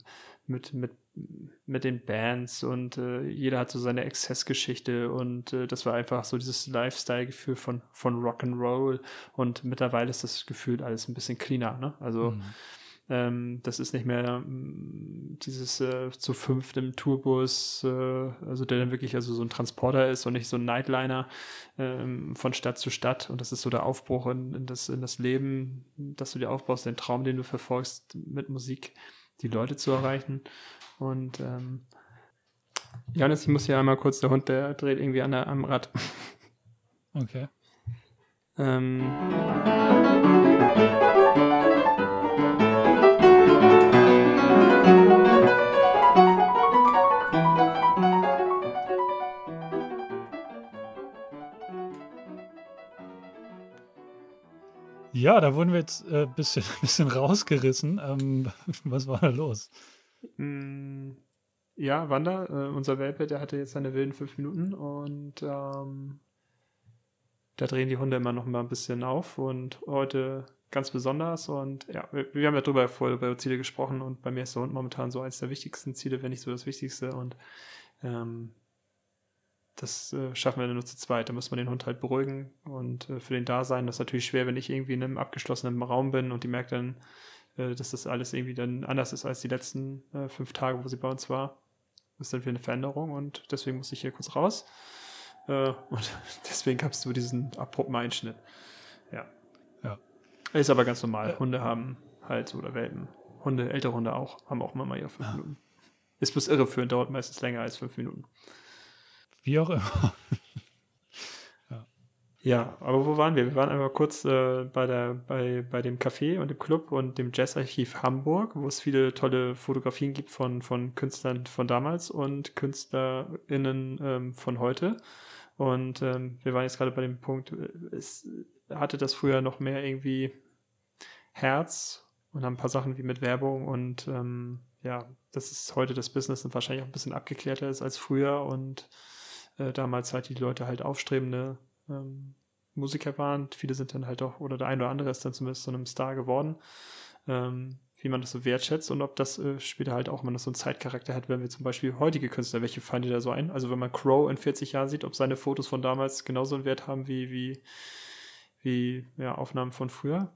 mit, mit mit den Bands und äh, jeder hat so seine Exzessgeschichte und äh, das war einfach so dieses Lifestyle-Gefühl von, von Rock'n'Roll und mittlerweile ist das Gefühl alles ein bisschen cleaner, ne? Also mhm. ähm, das ist nicht mehr ähm, dieses äh, zu fünft im Tourbus, äh, also der dann wirklich also so ein Transporter ist und nicht so ein Nightliner ähm, von Stadt zu Stadt und das ist so der Aufbruch in, in, das, in das Leben, dass du dir aufbaust, den Traum, den du verfolgst mit Musik die Leute zu erreichen. Und ähm, Janis, ich muss hier einmal kurz, der Hund, der dreht irgendwie an der, am Rad. [LAUGHS] Okay. ähm, Ja, da wurden wir jetzt ein äh, bisschen, [LAUGHS] bisschen rausgerissen. Ähm, [LAUGHS] was war da los? Mm, ja, Wanda, äh, unser Welpe, der hatte jetzt seine wilden fünf Minuten und ähm, da drehen die Hunde immer noch mal ein bisschen auf und heute ganz besonders und ja, wir, wir haben ja drüber vorher über Ziele gesprochen und bei mir ist der Hund momentan so eines der wichtigsten Ziele, wenn nicht so das Wichtigste und ähm, das äh, schaffen wir nur zu zweit. Da muss man den Hund halt beruhigen und äh, für den da sein. Das ist natürlich schwer, wenn ich irgendwie in einem abgeschlossenen Raum bin und die merkt dann, äh, dass das alles irgendwie dann anders ist als die letzten äh, fünf Tage, wo sie bei uns war. Das ist dann wieder eine Veränderung und deswegen muss ich hier kurz raus. Äh, und [LAUGHS] deswegen gab es so diesen abrupten Einschnitt. Ja. Ja. Ist aber ganz normal. Hunde haben halt oder Welpen. Hunde, ältere Hunde auch, haben auch immer mal ihre fünf ah. Minuten. Ist bloß irreführend, dauert meistens länger als fünf Minuten. Wie auch immer. Ja. aber wo waren wir? Wir waren einmal kurz äh, bei, der, bei, bei dem Café und dem Club und dem Jazzarchiv Hamburg, wo es viele tolle Fotografien gibt von, von Künstlern von damals und KünstlerInnen ähm, von heute. Und ähm, wir waren jetzt gerade bei dem Punkt, äh, es hatte das früher noch mehr irgendwie Herz und haben ein paar Sachen wie mit Werbung und ähm, ja, das ist heute das Business und wahrscheinlich auch ein bisschen abgeklärter ist als früher und äh, damals halt die Leute halt aufstrebende ähm, Musiker waren. Viele sind dann halt auch, oder der eine oder andere ist dann zumindest so einem Star geworden. Ähm, wie man das so wertschätzt und ob das äh, später halt auch, wenn das so einen Zeitcharakter hat, wenn wir zum Beispiel heutige Künstler, welche fallen dir da so ein? Also wenn man Crow in 40 Jahren sieht, ob seine Fotos von damals genauso einen Wert haben wie, wie, wie ja, Aufnahmen von früher?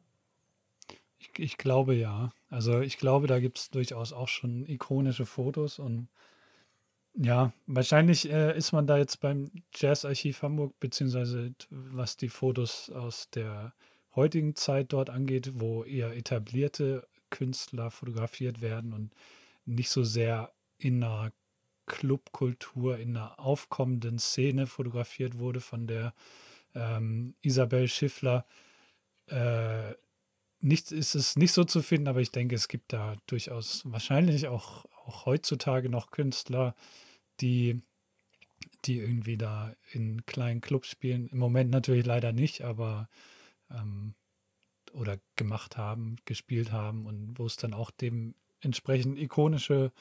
Ich, ich glaube ja. Also ich glaube, da gibt es durchaus auch schon ikonische Fotos und ja, wahrscheinlich äh, ist man da jetzt beim Jazzarchiv Hamburg, beziehungsweise was die Fotos aus der heutigen Zeit dort angeht, wo eher etablierte Künstler fotografiert werden und nicht so sehr in einer Clubkultur, in einer aufkommenden Szene fotografiert wurde von der ähm, Isabel Schiffler. Äh, nichts ist es nicht so zu finden, aber ich denke, es gibt da durchaus wahrscheinlich auch, auch heutzutage noch Künstler, die, die irgendwie da in kleinen Clubs spielen. Im Moment natürlich leider nicht, aber ähm, oder gemacht haben, gespielt haben und wo es dann auch dementsprechend ikonische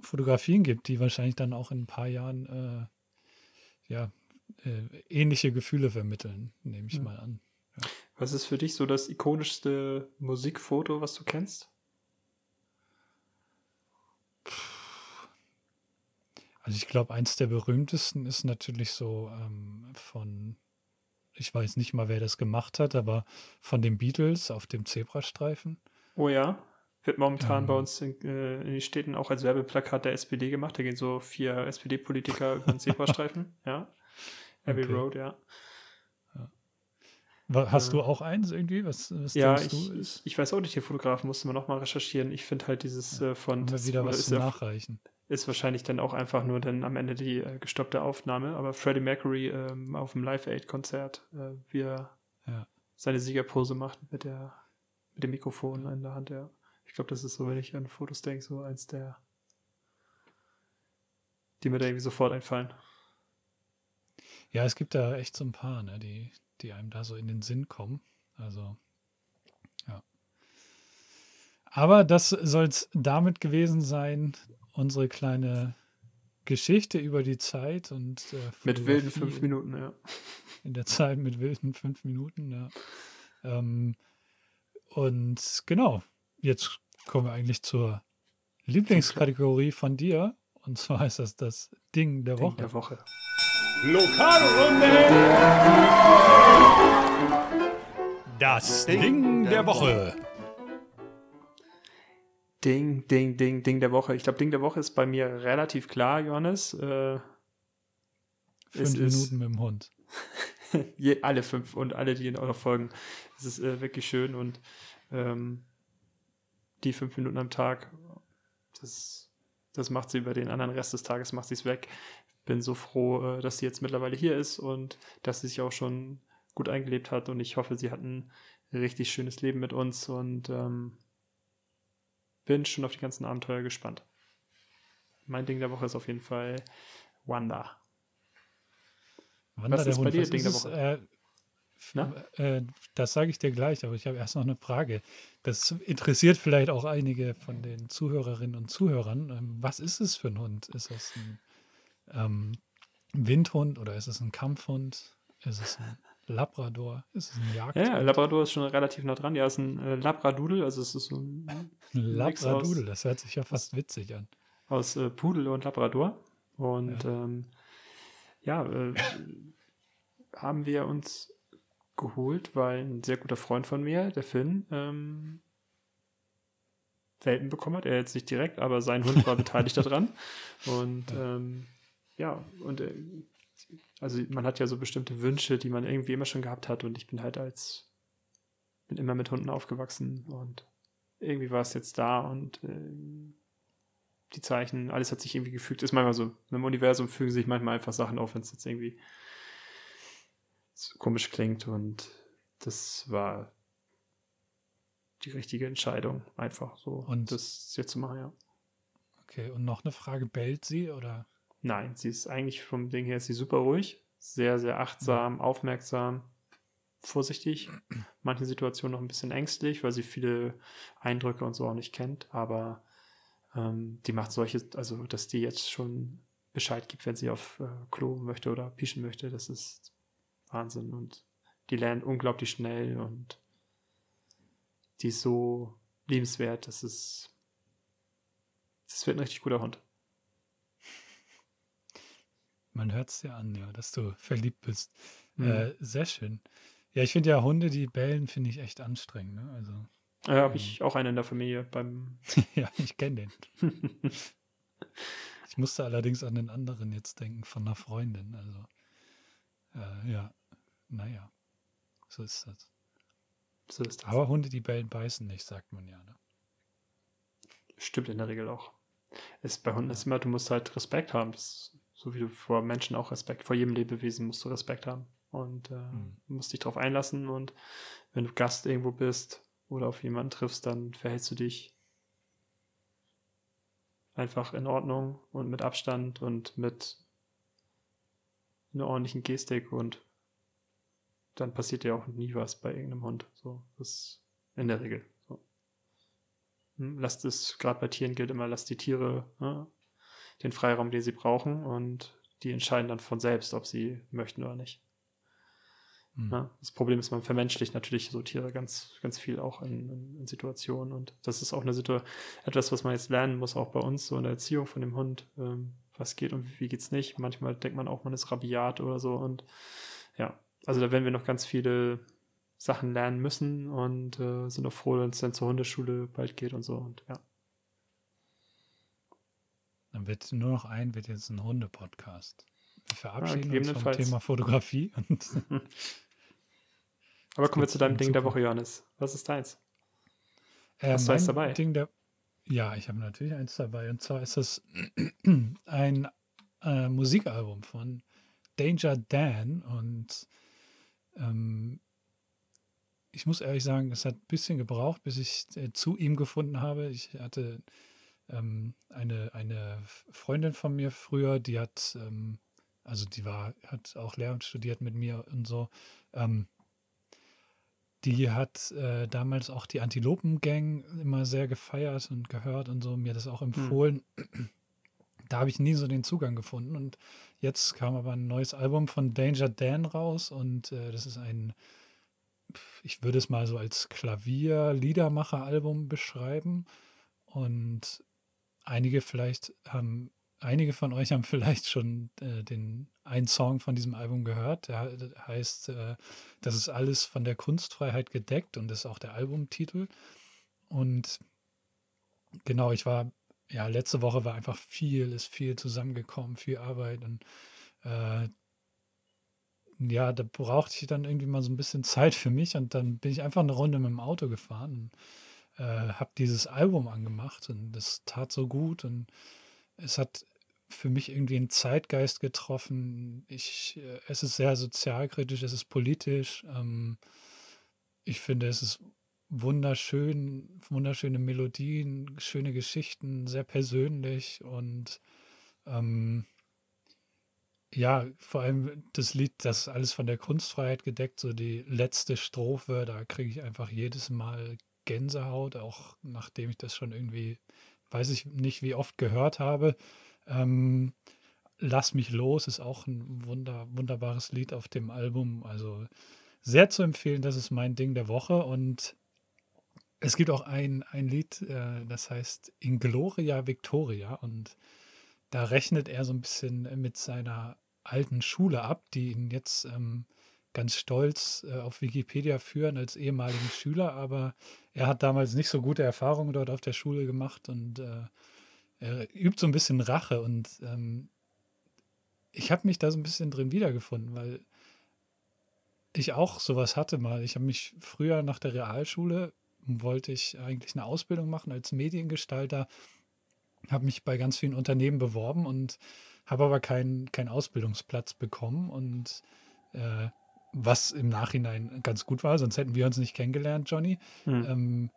Fotografien gibt, die wahrscheinlich dann auch in ein paar Jahren äh, ja, äh, ähnliche Gefühle vermitteln, nehme ich ja. mal an. Ja. Was ist für dich so das ikonischste Musikfoto, was du kennst? Also ich glaube, eins der berühmtesten ist natürlich so ähm, von, ich weiß nicht mal, wer das gemacht hat, aber von den Beatles auf dem Zebrastreifen. Oh ja. Wird momentan Ähm. bei uns in, äh, in den Städten auch als Werbeplakat der SPD gemacht. Da gehen so vier SPD-Politiker über den Zebrastreifen. [LAUGHS] Ja. Abbey Okay. Road, ja. Hast du auch eins irgendwie? Was, was Ja, ich, ich, weiß auch nicht, der Fotograf musste man nochmal recherchieren. Ich finde halt dieses äh, von wieder was ja, Nachreichen? Ist wahrscheinlich dann auch einfach nur dann am Ende die äh, gestoppte Aufnahme. Aber Freddie Mercury ähm, auf dem Live Aid Konzert, äh, wie er Ja. seine Siegerpose macht mit der mit dem Mikrofon in der Hand, ja. Ich glaube, das ist so, wenn ich an Fotos denke, so eins der, die mir da irgendwie sofort einfallen. Ja, es gibt da echt so ein paar, ne, die, die einem da so in den Sinn kommen. Also, ja. Aber das soll es damit gewesen sein, unsere kleine Geschichte über die Zeit und äh, Mit wilden fünf Minuten, ja. in der Zeit mit wilden fünf Minuten, ja. Ähm, und genau, jetzt kommen wir eigentlich zur Lieblingskategorie von dir. Und zwar ist das das Ding der Ding Woche. der Woche. Das Ding der Woche. Ding, Ding, Ding, Ding der Woche. Ich glaube, Ding der Woche ist bei mir relativ klar, Johannes. Äh, Fünf Minuten mit dem Hund. [LAUGHS] je, alle fünf und alle, die in eurer folgen. Es ist äh, wirklich schön und ähm, die fünf Minuten am Tag, das, das macht sie über den anderen Rest des Tages, macht sie es weg. Bin so froh, äh, dass sie jetzt mittlerweile hier ist und dass sie sich auch schon gut eingelebt hat und ich hoffe, sie hat ein richtig schönes Leben mit uns und ähm, bin schon auf die ganzen Abenteuer gespannt. Mein Ding der Woche ist auf jeden Fall Wanda. Wanda, Was der ist bei Hund, dir was Ding der es, Woche? Äh, f- Na? äh, das sage ich dir gleich, aber ich habe erst noch eine Frage. Das interessiert vielleicht auch einige von den Zuhörerinnen und Zuhörern. Ähm, was ist es für ein Hund? Ist es ein ähm, Windhund oder ist es ein Kampfhund? Ist es ein Labrador? Ist es ein Jagdhund? Ja, Labrador ist schon relativ nah dran. Ja, ist ein äh, Labradoodle, also es ist so ein Mix aus- Labradudel, das hört sich ja fast witzig an. aus äh, Pudel und Labrador. Und ja, ähm, ja äh, haben wir uns geholt, weil ein sehr guter Freund von mir, der Finn, ähm, Welpen bekommen hat. Er jetzt nicht direkt, aber sein Hund war beteiligt daran. [LAUGHS] Und ähm, ja, und äh, also man hat ja so bestimmte Wünsche, die man irgendwie immer schon gehabt hat. Und ich bin halt als, bin immer mit Hunden aufgewachsen und irgendwie war es jetzt da und ähm, die Zeichen, alles hat sich irgendwie gefügt. Ist manchmal so, im Universum fügen sich manchmal einfach Sachen auf, wenn es jetzt irgendwie so komisch klingt. Und das war die richtige Entscheidung, einfach so, Und- das jetzt zu machen, ja. Okay, und noch eine Frage, bellt sie oder? Nein, sie ist eigentlich vom Ding her ist sie super ruhig, sehr, sehr achtsam, aufmerksam, vorsichtig, manche Situationen noch ein bisschen ängstlich, weil sie viele Eindrücke und so auch nicht kennt, aber ähm, die macht solche, also dass die jetzt schon Bescheid gibt, wenn sie auf äh, Klo möchte oder pischen möchte, das ist Wahnsinn und die lernt unglaublich schnell und die ist so liebenswert, das ist das wird ein richtig guter Hund. Man hört es dir an, ja, dass du verliebt bist. Mhm. Äh, sehr schön. Ja, ich finde ja Hunde, die bellen, finde ich echt anstrengend. Ne? Also, Ja, habe ich auch einen in der Familie beim. [LAUGHS] ja, ich kenne den. [LAUGHS] Ich musste allerdings an den anderen jetzt denken, von einer Freundin. Also, äh, ja, naja, so ist das. so ist das. Aber Hunde, die bellen, beißen nicht, sagt man ja. Ne? Stimmt in der Regel auch. Es, bei Hunden ist immer, du musst halt Respekt haben. Das, so wie du vor Menschen auch Respekt, vor jedem Lebewesen musst du Respekt haben. Und äh, Mhm. musst dich darauf einlassen. Und wenn du Gast irgendwo bist oder auf jemanden triffst, dann verhältst du dich einfach in Ordnung und mit Abstand und mit einer ordentlichen Gestik und dann passiert dir auch nie was bei irgendeinem Hund. So, das ist in der Regel so. Hm, Lasst es, gerade bei Tieren gilt immer, lasst die Tiere ne, den Freiraum, den sie brauchen und die entscheiden dann von selbst, ob sie möchten oder nicht. Hm. Ja, das Problem ist, man vermenschlicht natürlich so Tiere ganz, ganz viel auch in, in, in Situationen und das ist auch eine Situation, etwas, was man jetzt lernen muss, auch bei uns, so in der Erziehung von dem Hund, ähm, was geht und wie geht's nicht. Manchmal denkt man auch, man ist rabiat oder so und ja, also da werden wir noch ganz viele Sachen lernen müssen und äh, sind auch froh, wenn es dann zur Hundeschule bald geht und so. Und ja. Dann wird nur noch ein, wird jetzt ein Hunde-Podcast. Wir verabschieden uns vom. Thema Fotografie. [LAUGHS] Aber kommen wir zu deinem in Ding der Zukunft. Woche, Johannes. Was ist deins? Äh, Hast du eins dabei? Ding der, ja, ich habe natürlich eins dabei. Und zwar ist das [CLEARS THROAT] ein äh, Musikalbum von Danger Dan. Und ähm, ich muss ehrlich sagen, es hat ein bisschen gebraucht, bis ich äh, zu ihm gefunden habe. Ich hatte ähm, eine, eine Freundin von mir früher, die hat, ähm, also die war, hat auch Lehramt studiert mit mir und so. Ähm, die hat äh, damals auch die Antilopen-Gang immer sehr gefeiert und gehört und so, mir das auch empfohlen. [CLEARS THROAT] Da habe ich nie so den Zugang gefunden. Und jetzt kam aber ein neues Album von Danger Dan raus und äh, das ist ein, ich würde es mal so als Klavier-Liedermacher-Album beschreiben. Und einige vielleicht haben, einige von euch haben vielleicht schon äh, den einen Song von diesem Album gehört. Der he- heißt, äh, das ist alles von der Kunstfreiheit gedeckt und ist auch der Albumtitel. Und genau, ich war, ja, letzte Woche war einfach viel, ist viel zusammengekommen, viel Arbeit und äh, ja, da brauchte ich dann irgendwie mal so ein bisschen Zeit für mich und dann bin ich einfach eine Runde mit dem Auto gefahren und äh, habe dieses Album angemacht und das tat so gut und es hat für mich irgendwie einen Zeitgeist getroffen. Ich, äh, es ist sehr sozialkritisch, es ist politisch. Ähm, ich finde, es ist wunderschön, wunderschöne Melodien, schöne Geschichten, sehr persönlich und ähm, ja, vor allem das Lied, das alles von der Kunstfreiheit gedeckt, so die letzte Strophe, da kriege ich einfach jedes Mal Gänsehaut, auch nachdem ich das schon irgendwie, weiß ich nicht, wie oft gehört habe. Ähm, Lass mich los ist auch ein wunder, wunderbares Lied auf dem Album. Also sehr zu empfehlen, das ist mein Ding der Woche. Und es gibt auch ein, ein Lied, äh, das heißt In Gloria Victoria. Und da rechnet er so ein bisschen mit seiner alten Schule ab, die ihn jetzt ähm, ganz stolz äh, auf Wikipedia führen als ehemaligen Schüler. Aber er hat damals nicht so gute Erfahrungen dort auf der Schule gemacht und äh, er übt so ein bisschen Rache und ähm, ich habe mich da so ein bisschen drin wiedergefunden, weil ich auch sowas hatte mal. Ich habe mich früher nach der Realschule, wollte ich eigentlich eine Ausbildung machen als Mediengestalter, habe mich bei ganz vielen Unternehmen beworben und habe aber keinen keinen Ausbildungsplatz bekommen und äh, was im Nachhinein ganz gut war, sonst hätten wir uns nicht kennengelernt, Johnny. Hm. Ähm,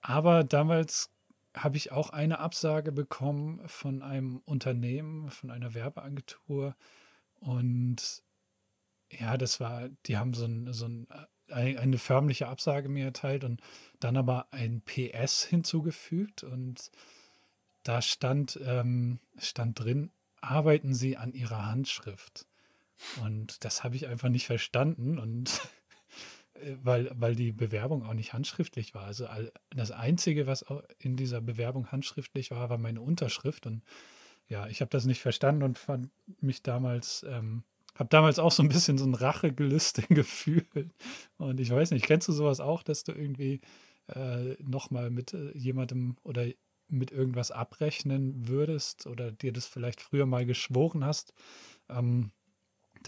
aber damals habe ich auch eine Absage bekommen von einem Unternehmen, von einer Werbeagentur. Und ja, das war, die haben so, ein, so ein, ein, eine förmliche Absage mir erteilt und dann aber ein PS hinzugefügt. Und da stand, ähm, stand drin, arbeiten Sie an Ihrer Handschrift. Und das habe ich einfach nicht verstanden. Und [LAUGHS] äh, weil, weil die Bewerbung auch nicht handschriftlich war. Also das Einzige, was in dieser Bewerbung handschriftlich war, war meine Unterschrift. Und ja, ich habe das nicht verstanden und fand mich damals, ähm, habe damals auch so ein bisschen so ein Rachegelüste [LAUGHS] gefühlt. Und ich weiß nicht, kennst du sowas auch, dass du irgendwie äh, nochmal mit äh, jemandem oder mit irgendwas abrechnen würdest oder dir das vielleicht früher mal geschworen hast, ähm,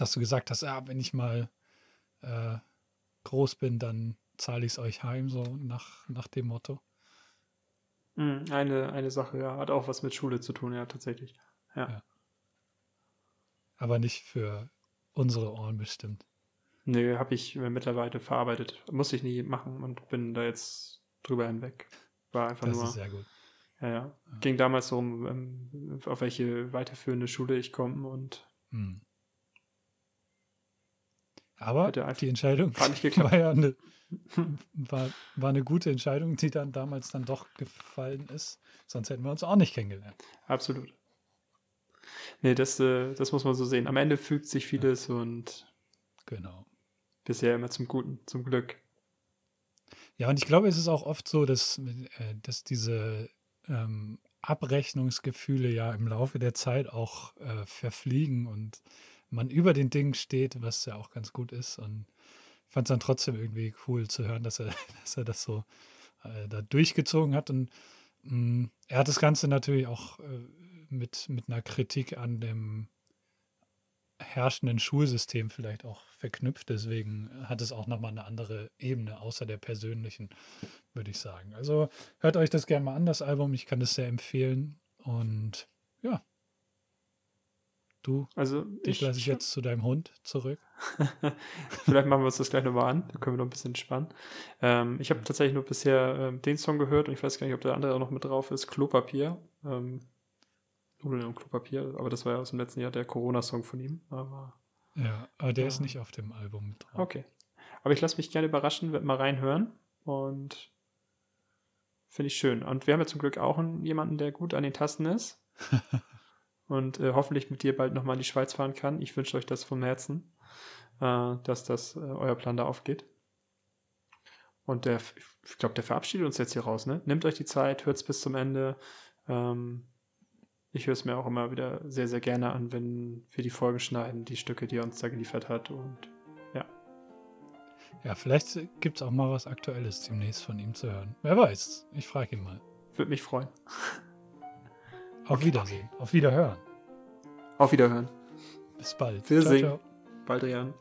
dass du gesagt hast, ja, wenn ich mal äh, groß bin, dann zahle ich es euch heim, so nach, nach dem Motto. Hm, Eine, eine Sache, ja, hat auch was mit Schule zu tun, ja, tatsächlich. Ja. Ja. Aber nicht für unsere Ohren bestimmt. Nö, habe ich mittlerweile verarbeitet. Muss ich nie machen und bin da jetzt drüber hinweg. War einfach Das nur. ist sehr gut. Ja, ja. Ging damals so um, ähm, auf welche weiterführende Schule ich komme und Hm. Aber die Entscheidung [LAUGHS] war ja eine, war, war eine gute Entscheidung, die dann damals dann doch gefallen ist. Sonst hätten wir uns auch nicht kennengelernt. absolut. Nee, das, äh, das muss man so sehen. Am Ende fügt sich vieles und Genau. bisher immer zum Guten, zum Glück. Ja, und ich glaube, es ist auch oft so, dass, äh, dass diese ähm, Abrechnungsgefühle ja im Laufe der Zeit auch äh, verfliegen und man über den Dingen steht, was ja auch ganz gut ist. Und fand es dann trotzdem irgendwie cool zu hören, dass er, [LAUGHS] dass er das so äh, da durchgezogen hat. Und mh, er hat das Ganze natürlich auch äh, mit, mit einer Kritik an dem herrschenden Schulsystem vielleicht auch verknüpft. Deswegen hat es auch nochmal eine andere Ebene, außer der persönlichen, würde ich sagen. Also hört euch das gerne mal an, das Album. Ich kann das sehr empfehlen. Und ja, du, Also dich lasse ich jetzt zu deinem Hund zurück. [LAUGHS] Vielleicht machen wir uns das gleich nochmal an. Da können wir noch ein bisschen entspannen. Ähm, ich habe tatsächlich nur bisher ähm, den Song gehört und ich weiß gar nicht, ob der andere auch noch mit drauf ist. Klopapier. Ähm, Nudeln und Klopapier. Aber das war ja aus dem letzten Jahr der Corona-Song von ihm. Aber Ja, aber der Ja. ist nicht auf dem Album mit drauf. okay. Aber ich lasse mich gerne überraschen, werde mal reinhören und finde ich schön. Und wir haben ja zum Glück auch einen, jemanden, der gut an den Tasten ist. [LAUGHS] und äh, hoffentlich mit dir bald nochmal in die Schweiz fahren kann. Ich wünsche euch das vom Herzen, äh, dass das äh, euer Plan da aufgeht. Und der, ich glaube, der verabschiedet uns jetzt hier raus. Ne? Nehmt euch die Zeit, hört es bis zum Ende. Ähm, ich höre es mir auch immer wieder sehr, sehr gerne an, wenn wir die Folgen schneiden, die Stücke, die er uns da geliefert hat. Und Ja, vielleicht gibt es auch mal was Aktuelles demnächst von ihm zu hören. Wer weiß. Ich frage ihn mal. würde mich freuen. Auf Wiedersehen. Auf Wiederhören. Auf Wiederhören. Bis bald. Wir ciao, ciao. Baldrian.